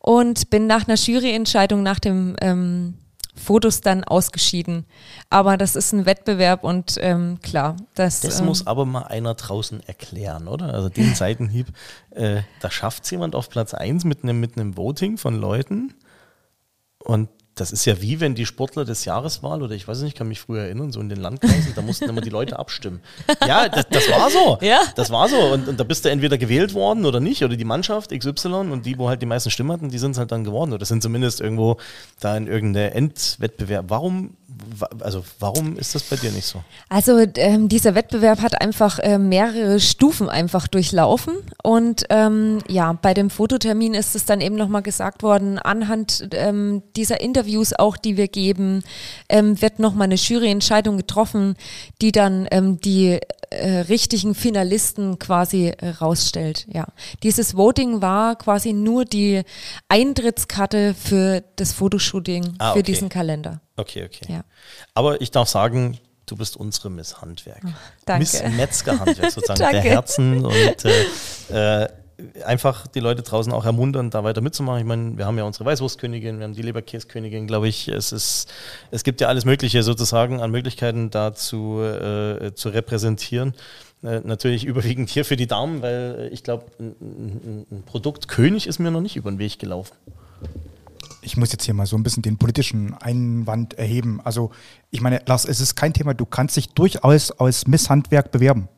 und bin nach einer Juryentscheidung nach dem ähm, Fotos dann ausgeschieden. Aber das ist ein Wettbewerb und ähm, klar, das. Das ähm, muss aber mal einer draußen erklären, oder? Also den Seitenhieb, äh, da schafft es jemand auf Platz 1 mit einem mit einem Voting von Leuten. Und das ist ja wie wenn die Sportler des Jahreswahl oder ich weiß nicht, ich kann mich früher erinnern, so in den Landkreisen, da mussten immer die Leute abstimmen. Ja, das, das war so. Ja. Das war so. Und, und da bist du entweder gewählt worden oder nicht, oder die Mannschaft XY und die, wo halt die meisten Stimmen hatten, die sind es halt dann geworden. Oder sind zumindest irgendwo da in irgendeinem Endwettbewerb. Warum, wa- also warum ist das bei dir nicht so? Also ähm, dieser Wettbewerb hat einfach äh, mehrere Stufen einfach durchlaufen und ähm, ja, bei dem Fototermin ist es dann eben nochmal gesagt worden, anhand ähm, dieser Interviews auch, die wir geben, ähm, wird nochmal eine Juryentscheidung getroffen, die dann ähm, die äh, richtigen Finalisten quasi äh, rausstellt. Ja, dieses Voting war quasi nur die Eintrittskarte für das Fotoshooting Ah, für okay. diesen Kalender. Okay, okay. Ja. Aber ich darf sagen, du bist unsere Miss Handwerk. danke. Miss Metzger-Handwerk sozusagen, der. Herzen und äh, äh, einfach die Leute draußen auch ermuntern, da weiter mitzumachen. Ich meine, wir haben ja unsere Weißwurstkönigin, wir haben die Leberkäskönigin, glaube ich. Es ist, es gibt ja alles Mögliche sozusagen an Möglichkeiten da zu, äh, zu repräsentieren. Äh, natürlich überwiegend hier für die Damen, weil ich glaube, ein, ein, Produkt König ist mir noch nicht über den Weg gelaufen. Ich muss jetzt hier mal so ein bisschen den politischen Einwand erheben. Also, ich meine, Lars, es ist kein Thema. Du kannst dich durchaus als Miss Handwerk bewerben.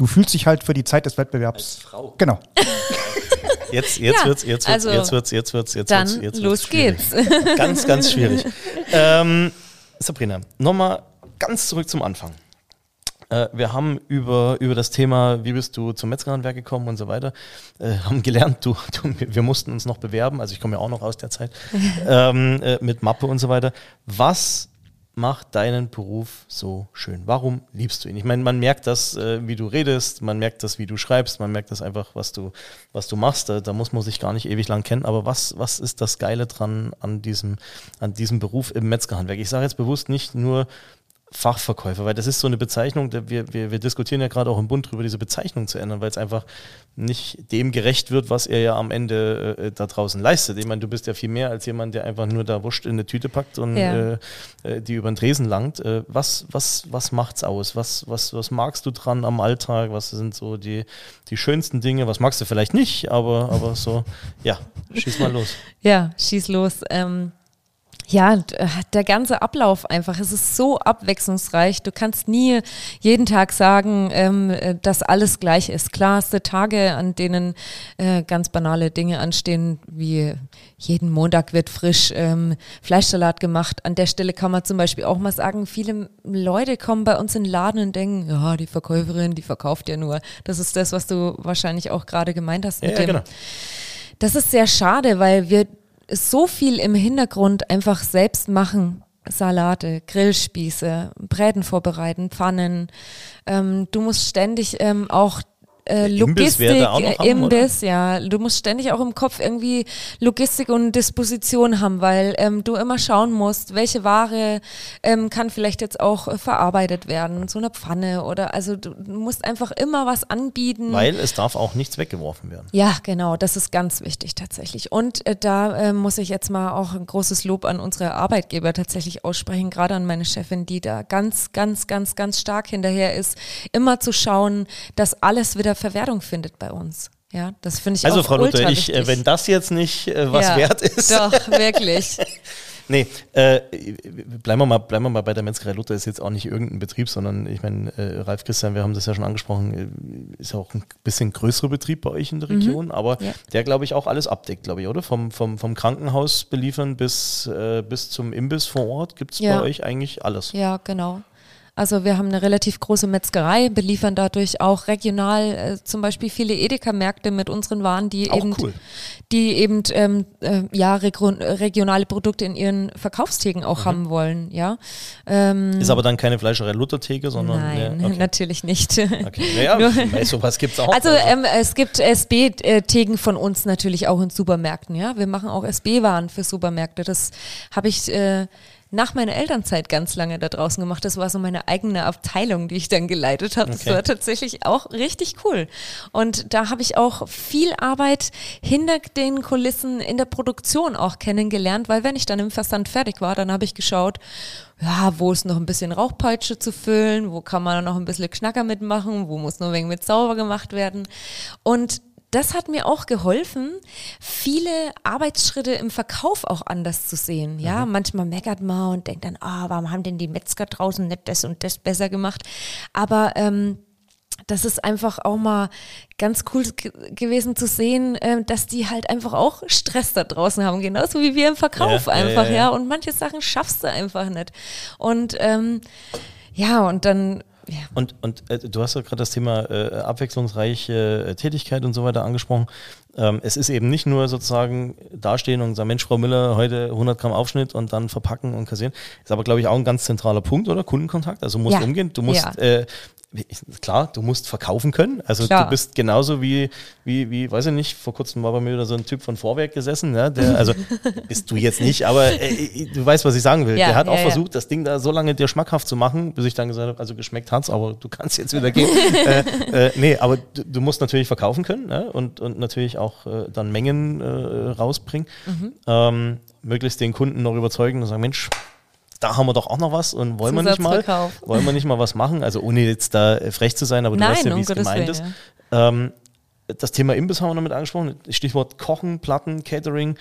Du fühlst dich halt für die Zeit des Wettbewerbs. Als Frau. Genau. Jetzt, jetzt Ja, wird's, jetzt wird's, also jetzt wird's, jetzt wird's, jetzt Dann wird's, jetzt wird's los schwierig. geht's. Ganz, ganz schwierig. ähm, Sabrina, nochmal ganz zurück zum Anfang. Äh, wir haben über, über das Thema, wie bist du zum Metzgerhandwerk gekommen und so weiter, äh, haben gelernt, du, du, wir mussten uns noch bewerben, also ich komme ja auch noch aus der Zeit, ähm, äh, mit Mappe und so weiter. Was macht deinen Beruf so schön? Warum liebst du ihn? Ich meine, man merkt das, äh, wie du redest, man merkt das, wie du schreibst, man merkt das einfach, was du, was du machst. Da, da muss man sich gar nicht ewig lang kennen. Aber was, was ist das Geile dran an diesem, an diesem Beruf im Metzgerhandwerk? Ich sage jetzt bewusst nicht nur Fachverkäufer, weil das ist so eine Bezeichnung, wir, wir, wir diskutieren ja gerade auch im Bund darüber, diese Bezeichnung zu ändern, weil es einfach nicht dem gerecht wird, was er ja am Ende äh, da draußen leistet. Ich meine, du bist ja viel mehr als jemand, der einfach nur da Wurst in eine Tüte packt und Ja. äh, äh, die über den Tresen langt. Äh, was, was, was macht's aus? Was, was, was magst du dran am Alltag? Was sind so die, die schönsten Dinge? Was magst du vielleicht nicht, aber, aber so, ja, schieß mal los. Ja, schieß los. Ähm, ja, äh, der ganze Ablauf einfach, es ist so abwechslungsreich. Du kannst nie jeden Tag sagen, ähm, äh, dass alles gleich ist. Klar hast du Tage, an denen äh, ganz banale Dinge anstehen, wie jeden Montag wird frisch ähm, Fleischsalat gemacht. An der Stelle kann man zum Beispiel auch mal sagen, viele Leute kommen bei uns in den Laden und denken, ja, die Verkäuferin, die verkauft ja nur. Das ist das, was du wahrscheinlich auch gerade gemeint hast. Ja, mit ja, dem, genau. das ist sehr schade, weil wir so viel im Hintergrund einfach selbst machen. Salate, Grillspieße, Bräten vorbereiten, Pfannen. Ähm, du musst ständig ähm, auch äh, Imbiss wäre Logistik, äh, haben, Imbiss, ja. Du musst ständig auch im Kopf irgendwie Logistik und Disposition haben, weil ähm, du immer schauen musst, welche Ware ähm, kann vielleicht jetzt auch äh, verarbeitet werden, so eine Pfanne oder also du musst einfach immer was anbieten. Weil es darf auch nichts weggeworfen werden. Ja, genau, das ist ganz wichtig tatsächlich. Und äh, da äh, muss ich jetzt mal auch ein großes Lob an unsere Arbeitgeber tatsächlich aussprechen, gerade an meine Chefin, die da ganz, ganz, ganz, ganz stark hinterher ist, immer zu schauen, dass alles wieder Verwertung findet bei uns. Ja, das finde ich Also auch Frau Luther, ich, äh, wichtig. wenn das jetzt nicht äh, was Ja, wert ist. Doch, wirklich. Nee, äh, bleiben, wir mal, bleiben wir mal bei der Metzgerei Luther, ist jetzt auch nicht irgendein Betrieb, sondern ich meine, äh, Ralf Christian, wir haben das ja schon angesprochen, äh, ist ja auch ein bisschen größerer Betrieb bei euch in der Region, aber Ja. der, glaube ich, auch alles abdeckt, glaube ich, oder? Vom, vom, vom Krankenhaus beliefern bis, äh, bis zum Imbiss vor Ort gibt es Ja. bei euch eigentlich alles. Ja, genau. Also wir haben eine relativ große Metzgerei, beliefern dadurch auch regional äh, zum Beispiel viele Edeka-Märkte mit unseren Waren, die Auch eben, cool. die eben ähm, äh, ja regio- regionale Produkte in ihren Verkaufstheken Mhm. auch haben wollen. Ja, ähm, Ist aber dann keine Fleischerei Luthertheke, sondern nein, ja, okay. natürlich nicht. Okay. Naja, Nur- sowas gibt es auch. Also ähm, es gibt SB-Theken von uns natürlich auch in Supermärkten. Ja, wir machen auch SB-Waren für Supermärkte. Das habe ich äh, nach meiner Elternzeit ganz lange da draußen gemacht. Das war so meine eigene Abteilung, die ich dann geleitet habe. Das Okay. war tatsächlich auch richtig cool. Und da habe ich auch viel Arbeit hinter den Kulissen in der Produktion auch kennengelernt, weil wenn ich dann im Versand fertig war, dann habe ich geschaut, ja, wo ist noch ein bisschen Rauchpeitsche zu füllen, wo kann man noch ein bisschen Knacker mitmachen, wo muss noch ein wenig mit sauber gemacht werden. Und das hat mir auch geholfen, viele Arbeitsschritte im Verkauf auch anders zu sehen. Ja, manchmal meckert man und denkt dann, ah, warum haben denn die Metzger draußen nicht das und das besser gemacht? Aber ähm, das ist einfach auch mal ganz cool ge gewesen zu sehen, äh, dass die halt einfach auch Stress da draußen haben, genauso wie wir im Verkauf Ja, ja, einfach, ja, ja, ja. Und manche Sachen schaffst du einfach nicht. Und ähm, ja, und dann, Und, und äh, du hast ja gerade das Thema äh, abwechslungsreiche äh, Tätigkeit und so weiter angesprochen. Ähm, es ist eben nicht nur sozusagen dastehen und sagen, Mensch, Frau Müller, heute 100 Gramm Aufschnitt und dann verpacken und kassieren. Ist aber, glaube ich, auch ein ganz zentraler Punkt, oder? Kundenkontakt. Also musst Ja. umgehen. Du musst, Ja. äh, klar, du musst verkaufen können. Also Klar. du bist genauso wie, wie, wie, weiß ich nicht, vor kurzem war bei mir wieder so ein Typ von Vorwerk gesessen, ne? der, also bist du jetzt nicht, aber äh, du weißt, was ich sagen will. Ja, der hat ja, auch ja. versucht, das Ding da so lange dir schmackhaft zu machen, bis ich dann gesagt habe, also geschmeckt hat's, aber du kannst jetzt wieder gehen. äh, äh, nee, aber du, du musst natürlich verkaufen können ne? und, und natürlich auch äh, dann Mengen äh, rausbringen. Mhm. Ähm, möglichst den Kunden noch überzeugen und sagen, Mensch, da haben wir doch auch noch was und wollen wir nicht mal, wollen wir nicht mal was machen? Also ohne jetzt da äh, frech zu sein, aber du Nein, weißt ja, wie es gemeint Willen, ist. Ähm, das Thema Imbiss haben wir noch mit angesprochen. Stichwort Kochen, Platten, Catering.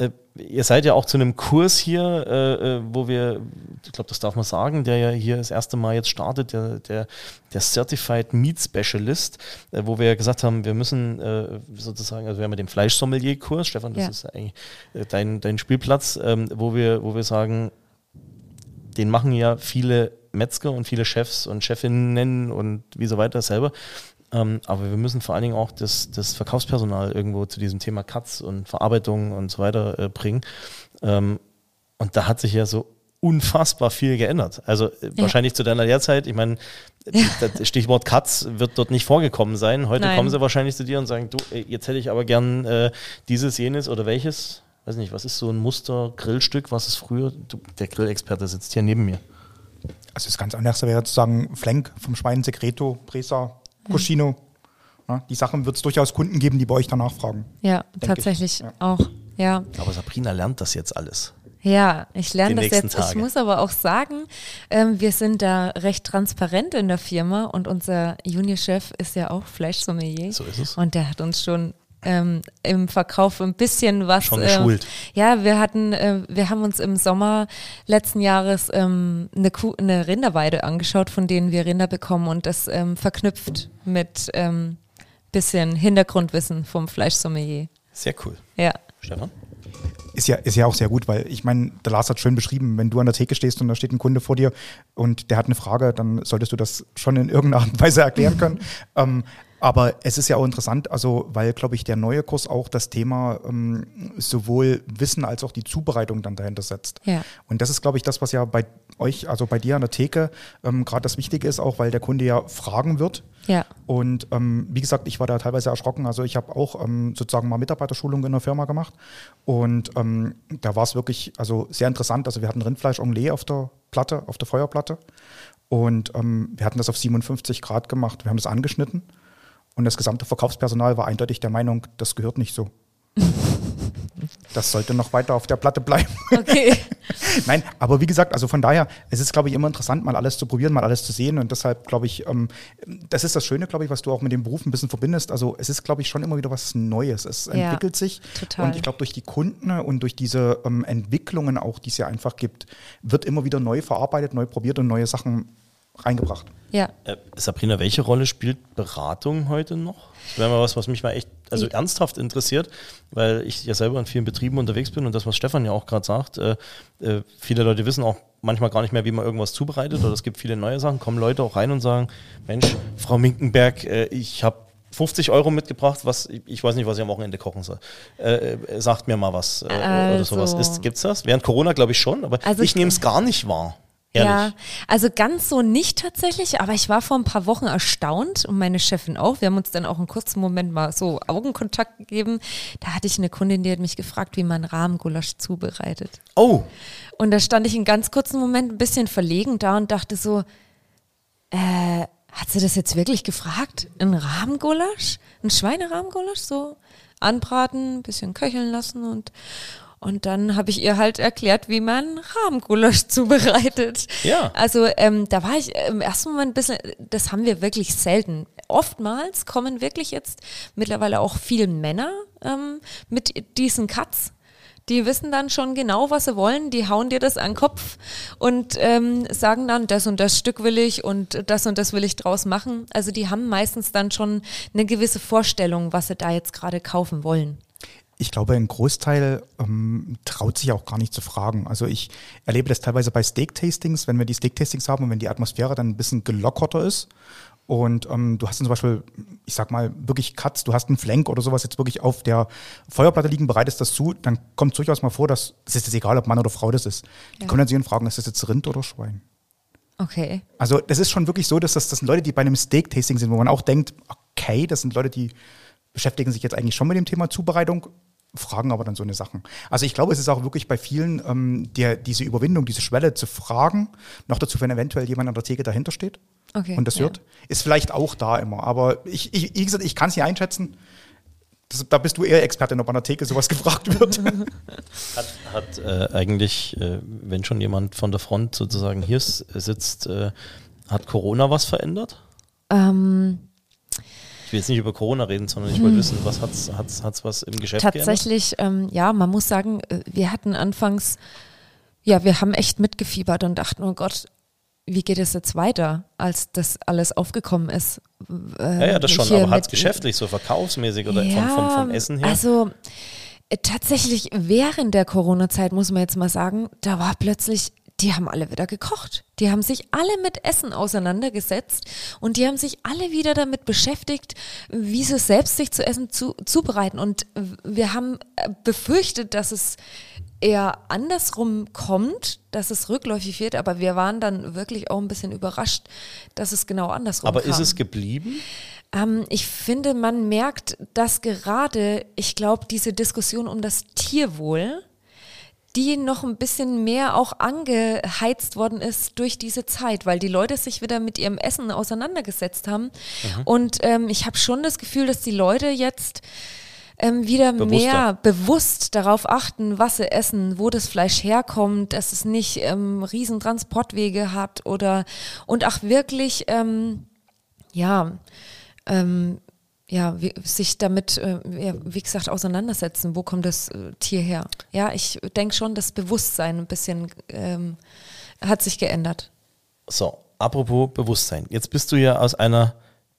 Äh, ihr seid ja auch zu einem Kurs hier, äh, äh, wo wir, ich glaube, das darf man sagen, der ja hier das erste Mal jetzt startet, der, der, der Certified Meat Specialist, wo wir ja gesagt haben, wir müssen sozusagen, also wir haben ja den Fleischsommelier-Kurs, Stefan, das Ja. ist eigentlich dein, dein Spielplatz, ähm, wo, wir, wo wir sagen, den machen ja viele Metzger und viele Chefs und Chefinnen und wie so weiter selber. Ähm, aber wir müssen vor allen Dingen auch das, das Verkaufspersonal irgendwo zu diesem Thema Cuts und Verarbeitung und so weiter äh, bringen. Ähm, und da hat sich ja so unfassbar viel geändert. Also äh, Ja. wahrscheinlich zu deiner Lehrzeit, ich meine, das Stichwort Cuts wird dort nicht vorgekommen sein. Heute Nein. kommen sie wahrscheinlich zu dir und sagen, du, jetzt hätte ich aber gern äh, dieses, jenes oder welches. Weiß nicht, was ist so ein Muster-Grillstück, was ist früher? Du, der Grillexperte sitzt hier neben mir. Also das ganz anderes wäre zu sagen, Flank vom Schwein, Secreto, Presa, Cuscino. Ja, die Sachen wird es durchaus Kunden geben, die bei euch danach fragen. ja, ich. tatsächlich Ja. auch, ja. Aber Sabrina lernt das jetzt alles. Ja, ich lerne das jetzt. Ich Tage. muss aber auch sagen, ähm, wir sind da recht transparent in der Firma und unser Juniorchef ist ja auch Fleischsommelier. So ist es. Und der hat uns schon ähm, im Verkauf ein bisschen was. Schon ähm, geschult. ja, wir hatten, äh, wir haben uns im Sommer letzten Jahres ähm, eine, Kuh, eine Rinderweide angeschaut, von denen wir Rinder bekommen und das ähm, verknüpft mit ähm, bisschen Hintergrundwissen vom Fleischsommelier. Sehr cool. Ja. Stefan? Ist ja, ist ja auch sehr gut, weil ich meine, der Lars hat schön beschrieben, wenn du an der Theke stehst und da steht ein Kunde vor dir und der hat eine Frage, dann solltest du das schon in irgendeiner Art und Weise erklären können. ähm, aber es ist ja auch interessant, also weil, glaube ich, der neue Kurs auch das Thema ähm, sowohl Wissen als auch die Zubereitung dann dahinter setzt. Ja. Und das ist, glaube ich, das, was ja bei euch, also bei dir an der Theke, ähm, gerade das Wichtige ist, auch weil der Kunde ja fragen wird. Ja. Und ähm, wie gesagt, ich war da teilweise erschrocken. Also ich habe auch ähm, sozusagen mal Mitarbeiterschulung in der Firma gemacht. Und ähm, da war es wirklich also sehr interessant. Also wir hatten Rindfleisch Anglais auf der Platte, auf der Feuerplatte. Und ähm, wir hatten das auf 57 Grad gemacht. Wir haben das angeschnitten. Und das gesamte Verkaufspersonal war eindeutig der Meinung, das gehört nicht so. Das sollte noch weiter auf der Platte bleiben. Okay. Nein, aber wie gesagt, also von daher, es ist, glaube ich, immer interessant, mal alles zu probieren, mal alles zu sehen. Und deshalb, glaube ich, ähm, das ist das Schöne, glaube ich, was du auch mit dem Beruf ein bisschen verbindest. Also es ist, glaube ich, schon immer wieder was Neues. Es Ja, entwickelt sich. total. Und ich glaube, durch die Kunden und durch diese ähm, Entwicklungen auch, die es ja einfach gibt, wird immer wieder neu verarbeitet, neu probiert und neue Sachen reingebracht. Ja. Äh, Sabrina, welche Rolle spielt Beratung heute noch? Das wäre mal was, was mich mal echt, also Ja. ernsthaft interessiert, weil ich ja selber in vielen Betrieben unterwegs bin und das, was Stefan ja auch gerade sagt, äh, äh, viele Leute wissen auch manchmal gar nicht mehr, wie man irgendwas zubereitet oder es gibt viele neue Sachen, kommen Leute auch rein und sagen, Mensch, Frau Minkenberg, äh, ich habe 50 Euro mitgebracht, was ich- weiß nicht, was ich am Wochenende kochen soll. Äh, äh, sagt mir mal was äh, oder sowas. Also- Ist, gibt's das? Während Corona glaube ich schon, aber Also ich- nehme es gar nicht wahr. Ehrlich. Ja, also ganz so nicht tatsächlich, aber ich war vor ein paar Wochen erstaunt und meine Chefin auch. Wir haben uns dann auch einen kurzen Moment mal so Augenkontakt gegeben. Da hatte ich eine Kundin, die hat mich gefragt, wie man Rahmgulasch zubereitet. Oh, Und da stand ich einen ganz kurzen Moment ein bisschen verlegen da und dachte so, äh, hat sie das jetzt wirklich gefragt? Ein Rahmgulasch? Ein Schweinerahmgulasch? So anbraten, ein bisschen köcheln lassen und und dann habe ich ihr halt erklärt, wie man Rahmgulasch zubereitet. Ja. Also ähm, da war ich im ersten Moment ein bisschen, das haben wir wirklich selten. Oftmals kommen wirklich jetzt mittlerweile auch viele Männer ähm, mit diesen Cuts. Die wissen dann schon genau, was sie wollen. Die hauen dir das an den Kopf und ähm, sagen dann, das und das Stück will ich und das und das will ich draus machen. Also die haben meistens dann schon eine gewisse Vorstellung, was sie da jetzt gerade kaufen wollen. Ich glaube, ein Großteil ähm, traut sich auch gar nicht zu fragen. Also ich erlebe das teilweise bei Steak-Tastings, wenn wir die Steak-Tastings haben und wenn die Atmosphäre dann ein bisschen gelockerter ist. Und ähm, du hast dann zum Beispiel, ich sag mal, wirklich Cuts, du hast einen Flank oder sowas jetzt wirklich auf der Feuerplatte liegen, bereitest das zu, dann kommt durchaus mal vor, dass, es ist jetzt egal, ob Mann oder Frau das ist. Die Ja. kommen dann zu und fragen, ist das jetzt Rind oder Schwein? Okay. Also das ist schon wirklich so, dass das, das sind Leute, die bei einem Steak-Tasting sind, wo man auch denkt, okay, das sind Leute, die beschäftigen sich jetzt eigentlich schon mit dem Thema Zubereitung, fragen aber dann so eine Sachen. Also ich glaube, es ist auch wirklich bei vielen ähm, der, diese Überwindung, diese Schwelle zu fragen, noch dazu, wenn eventuell jemand an der Theke dahinter steht Okay, und das ja. hört, ist vielleicht auch da immer. Aber ich, ich, wie gesagt, ich kann es nicht einschätzen. Das, da bist du eher Expertin, ob an der Theke sowas gefragt wird. Hat, hat äh, eigentlich, äh, wenn schon jemand von der Front sozusagen hier sitzt, äh, hat Corona was verändert? Ähm, Ich will jetzt nicht über Corona reden, sondern ich wollte wissen, was hat's, hat's, hat's was im Geschäft? Tatsächlich, ähm, ja, man muss sagen, äh, wir hatten anfangs, ja, wir haben echt mitgefiebert und dachten, oh Gott, wie geht es jetzt weiter, als das alles aufgekommen ist? Äh, Ja, ja, das schon, aber hat es geschäftlich, so verkaufsmäßig oder vom, vom, vom Essen her? Also äh, tatsächlich während der Corona-Zeit muss man jetzt mal sagen, da war plötzlich, die haben alle wieder gekocht. Die haben sich alle mit Essen auseinandergesetzt und die haben sich alle wieder damit beschäftigt, wie sie selbst sich zu essen zu, zubereiten. Und wir haben äh, befürchtet, dass es eher andersrum kommt, dass es rückläufig wird, aber wir waren dann wirklich auch ein bisschen überrascht, dass es genau andersrum aber kam. ist es geblieben? Ähm, ich finde, man merkt, dass gerade, ich glaube, diese Diskussion um das Tierwohl, die noch ein bisschen mehr auch angeheizt worden ist durch diese Zeit, weil die Leute sich wieder mit ihrem Essen auseinandergesetzt haben. Mhm. Und ähm, ich habe schon das Gefühl, dass die Leute jetzt ähm, wieder Bewusster. mehr bewusst darauf achten, was sie essen, wo das Fleisch herkommt, dass es nicht ähm, riesen Transportwege hat oder und auch wirklich ähm, ja ähm, ja, wie, sich damit, äh, wie gesagt, auseinandersetzen. Wo kommt das äh, Tier her? Ja, ich denke schon, das Bewusstsein ein bisschen ähm, hat sich geändert. So, apropos Bewusstsein. Jetzt bist du ja aus einer,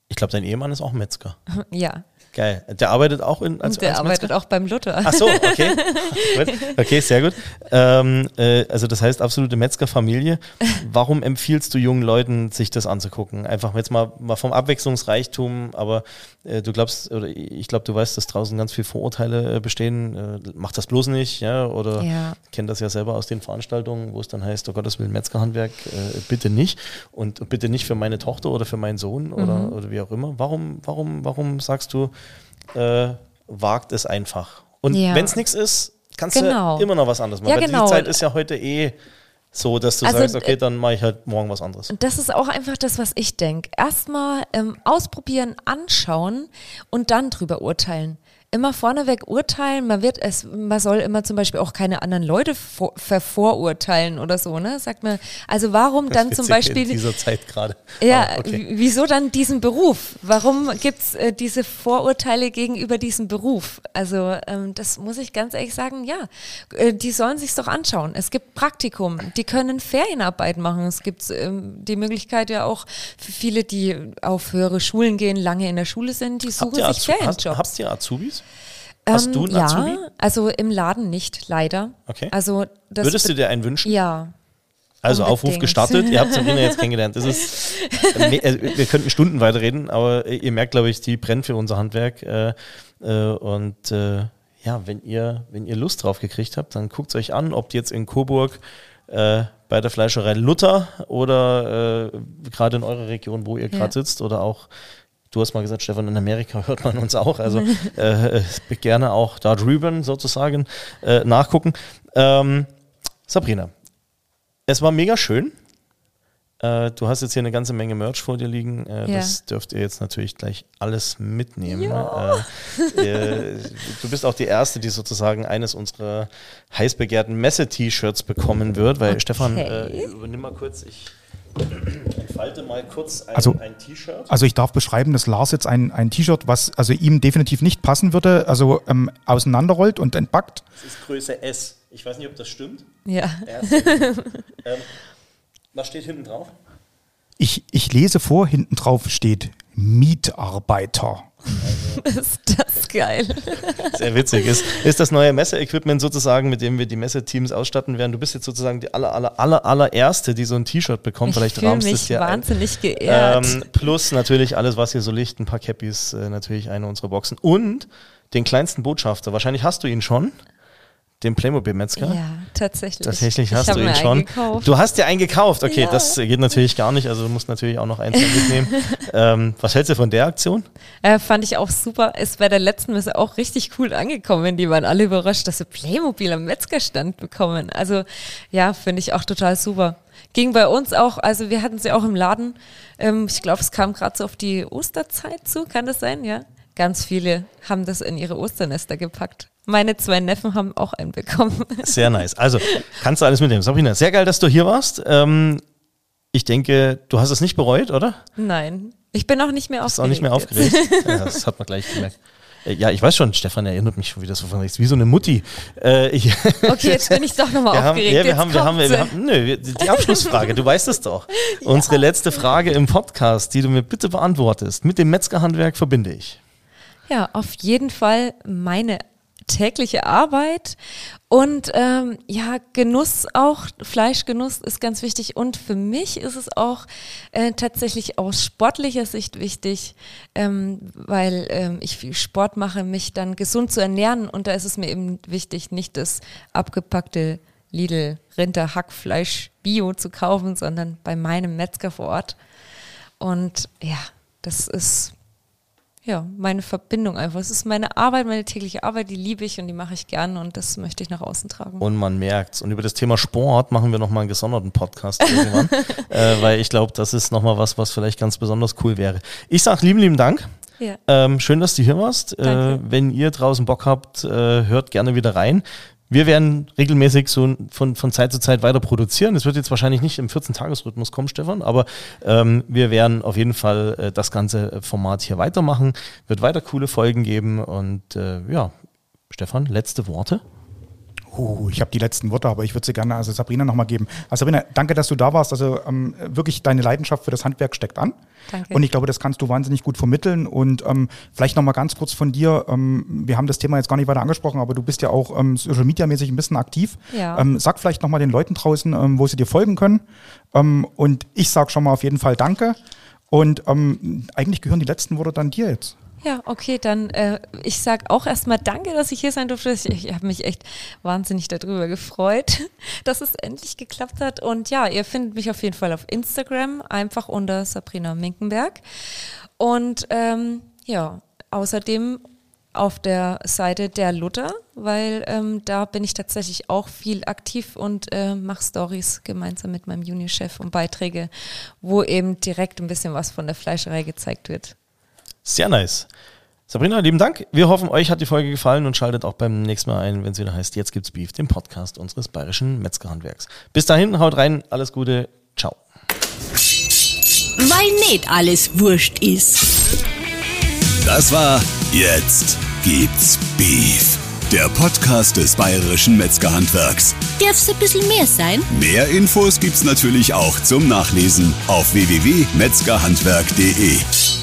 ich glaube, dein Ehemann ist auch Metzger. Ja, Geil. Der arbeitet auch in, als, der als arbeitet Metzger? auch beim Luther. Ach so, okay. Okay, sehr gut. Ähm, äh, also das heißt absolute Metzgerfamilie. Warum empfiehlst du jungen Leuten, sich das anzugucken? Einfach jetzt mal, mal vom Abwechslungsreichtum, aber äh, du glaubst, oder ich glaube, du weißt, dass draußen ganz viele Vorurteile äh, bestehen. Äh, mach das bloß nicht, ja, oder Ja. kennt das ja selber aus den Veranstaltungen, wo es dann heißt, oh Gottes Willen, Metzgerhandwerk, äh, bitte nicht. Und bitte nicht für meine Tochter oder für meinen Sohn oder, Mhm. oder wie auch immer. Warum, warum, warum sagst du, äh, wagt es einfach? Und Ja. wenn es nichts ist, kannst Genau. du immer noch was anderes machen. Ja, Weil genau. die Zeit ist ja heute eh so, dass du Also, sagst, okay, äh, dann mache ich halt morgen was anderes. Und das ist auch einfach das, was ich denke. Erstmal ähm, ausprobieren, anschauen und dann drüber urteilen. Immer vorneweg urteilen, man wird es, man soll immer zum Beispiel auch keine anderen Leute vor, vervorurteilen oder so, ne? Sagt man, also warum dann zum Beispiel in dieser Zeit gerade. Ja, Aber okay. wieso dann diesen Beruf? Warum gibt's äh, diese Vorurteile gegenüber diesem Beruf? Also ähm, das muss ich ganz ehrlich sagen, ja, äh, die sollen sich's doch anschauen. Es gibt Praktikum, die können Ferienarbeit machen. Es gibt ähm, die Möglichkeit ja auch für viele, die auf höhere Schulen gehen, lange in der Schule sind, die suchen sich Azu Ferienjobs. habt ihr Azubis? Hast Ähm, du einen ja, Azubi? also im Laden nicht, leider. Okay. Also Würdest du dir einen wünschen? ja, Also Aufruf Unbedingt. gestartet. Ihr habt Sabrina jetzt kennengelernt. Das ist, äh, äh, wir könnten Stunden weiterreden, aber ihr merkt, glaube ich, die brennt für unser Handwerk. Äh, und ja, wenn ihr, wenn ihr Lust drauf gekriegt habt, dann guckt es euch an, ob jetzt in Coburg äh, bei der Fleischerei Luther oder äh, gerade in eurer Region, wo ihr gerade Ja. sitzt oder auch Du hast mal gesagt, Stefan, in Amerika hört man uns auch. Also äh, gerne auch da drüben sozusagen äh, nachgucken. Ähm, Sabrina, es war mega schön. Äh, du hast jetzt hier eine ganze Menge Merch vor dir liegen. Äh, Ja. Das dürft ihr jetzt natürlich gleich alles mitnehmen. Äh, äh, du bist auch die Erste, die sozusagen eines unserer heiß begehrten Messe-T-Shirts bekommen wird, weil Stefan, äh, übernimm mal kurz, ich entfalte mal kurz ein, Also- ein T-Shirt. Also ich darf beschreiben, dass Lars jetzt ein, ein T-Shirt, was also ihm definitiv nicht passen würde, also ähm, auseinanderrollt und entpackt. Das ist Größe S. Ich weiß nicht, ob das stimmt. Ja, ähm, was steht hinten drauf? Ich, ich lese vor, hinten drauf steht Mitarbeiter. ist das geil. Sehr witzig. Ist, ist das neue Messe-Equipment sozusagen, mit dem wir die Messeteams ausstatten werden? Du bist jetzt sozusagen die aller, aller, aller, allererste, die so ein T-Shirt bekommt. Ich Vielleicht fühle rahmst du es mich dir ein. wahnsinnig geehrt. Ähm, plus natürlich alles, was hier so liegt, ein paar Cappies, äh, natürlich eine unserer Boxen und den kleinsten Botschafter. Wahrscheinlich hast du ihn schon, den Playmobil-Metzger. ja, tatsächlich. Tatsächlich Ich hast du ihn schon. eingekauft. Du hast dir einen gekauft. Okay, Ja. das geht natürlich gar nicht. Also du musst natürlich auch noch eins mitnehmen. ähm, was hältst du von der Aktion? Äh, fand ich auch super. Ist bei der letzten Messe auch richtig cool angekommen. Die waren alle überrascht, dass sie Playmobil am Metzgerstand bekommen. Also ja, finde ich auch total super. Ging bei uns auch, also wir hatten sie auch im Laden. Ähm, ich glaube, es kam gerade so auf die Osterzeit zu, kann das sein? Ja. Ganz viele haben das in ihre Osternester gepackt. Meine zwei Neffen haben auch einen bekommen. Sehr nice. Also, kannst du alles mitnehmen. Sabrina, sehr geil, dass du hier warst. Ähm, ich denke, du hast es nicht bereut, oder? Nein, ich bin auch nicht mehr Bist auch aufgeregt. nicht mehr aufgeregt. ja, das hat man gleich gemerkt. Äh, Ja, ich weiß schon, Stefan erinnert mich schon wieder so von rechts, wie so eine Mutti. Äh, ich, Okay, jetzt bin ich doch nochmal wir haben, aufgeregt. ja, wir haben, wir haben, wir haben, nö, die Abschlussfrage, du weißt es doch. Unsere letzte Frage im Podcast, die du mir bitte beantwortest, mit dem Metzgerhandwerk verbinde ich. Ja, auf jeden Fall meine tägliche Arbeit. Und ähm, ja, Genuss auch, Fleischgenuss ist ganz wichtig. Und für mich ist es auch äh, tatsächlich aus sportlicher Sicht wichtig, ähm, weil ähm, ich viel Sport mache, mich dann gesund zu ernähren. Und da ist es mir eben wichtig, nicht das abgepackte Lidl Rinder Hackfleisch Bio zu kaufen, sondern bei meinem Metzger vor Ort. Und ja, das ist ja, meine Verbindung einfach. Es ist meine Arbeit, meine tägliche Arbeit, die liebe ich und die mache ich gern und das möchte ich nach außen tragen. Und man merkt's. Und über das Thema Sport machen wir nochmal einen gesonderten Podcast irgendwann, äh, weil ich glaube, das ist nochmal was, was vielleicht ganz besonders cool wäre. Ich sag lieben, lieben Dank. Ja. Ähm, schön, dass du hier warst. Äh, wenn ihr draußen Bock habt, äh, hört gerne wieder rein. Wir werden regelmäßig so von, von Zeit zu Zeit weiter produzieren. Es wird jetzt wahrscheinlich nicht im 14-Tages-Rhythmus kommen, Stefan, aber ähm, wir werden auf jeden Fall äh, das ganze Format hier weitermachen. Wird weiter coole Folgen geben und äh, ja, Stefan, letzte Worte. Uh, ich habe die letzten Worte, aber ich würde sie gerne also Sabrina nochmal geben. Also Sabrina, danke, dass du da warst. Also ähm, wirklich deine Leidenschaft für das Handwerk steckt an. Danke. Und ich glaube, das kannst du wahnsinnig gut vermitteln. Und ähm, vielleicht nochmal ganz kurz von dir. Ähm, wir haben das Thema jetzt gar nicht weiter angesprochen, aber du bist ja auch ähm, Social Media mäßig ein bisschen aktiv. Ja. Ähm, sag vielleicht nochmal den Leuten draußen, ähm, wo sie dir folgen können. Ähm, und ich sag schon mal auf jeden Fall Danke. Und ähm, eigentlich gehören die letzten Worte dann dir jetzt. Ja, okay, dann äh, ich sage auch erstmal danke, dass ich hier sein durfte. Ich, ich habe mich echt wahnsinnig darüber gefreut, dass es endlich geklappt hat. Und ja, ihr findet mich auf jeden Fall auf Instagram, einfach unter Sabrina Minkenberg. Und ähm, ja, außerdem auf der Seite der Luther, weil ähm, da bin ich tatsächlich auch viel aktiv und äh, mache Stories gemeinsam mit meinem Juniorchef und Beiträge, wo eben direkt ein bisschen was von der Fleischerei gezeigt wird. Sehr nice. Sabrina, lieben Dank. Wir hoffen, euch hat die Folge gefallen und schaltet auch beim nächsten Mal ein, wenn es wieder heißt, jetzt gibt's Beef, dem Podcast unseres bayerischen Metzgerhandwerks. Bis dahin, haut rein, alles Gute, ciao. Weil nicht alles wurscht ist. Das war Jetzt gibt's Beef. Der Podcast des bayerischen Metzgerhandwerks. Darf's ein bisschen mehr sein? Mehr Infos gibt's natürlich auch zum Nachlesen auf www.metzgerhandwerk.de.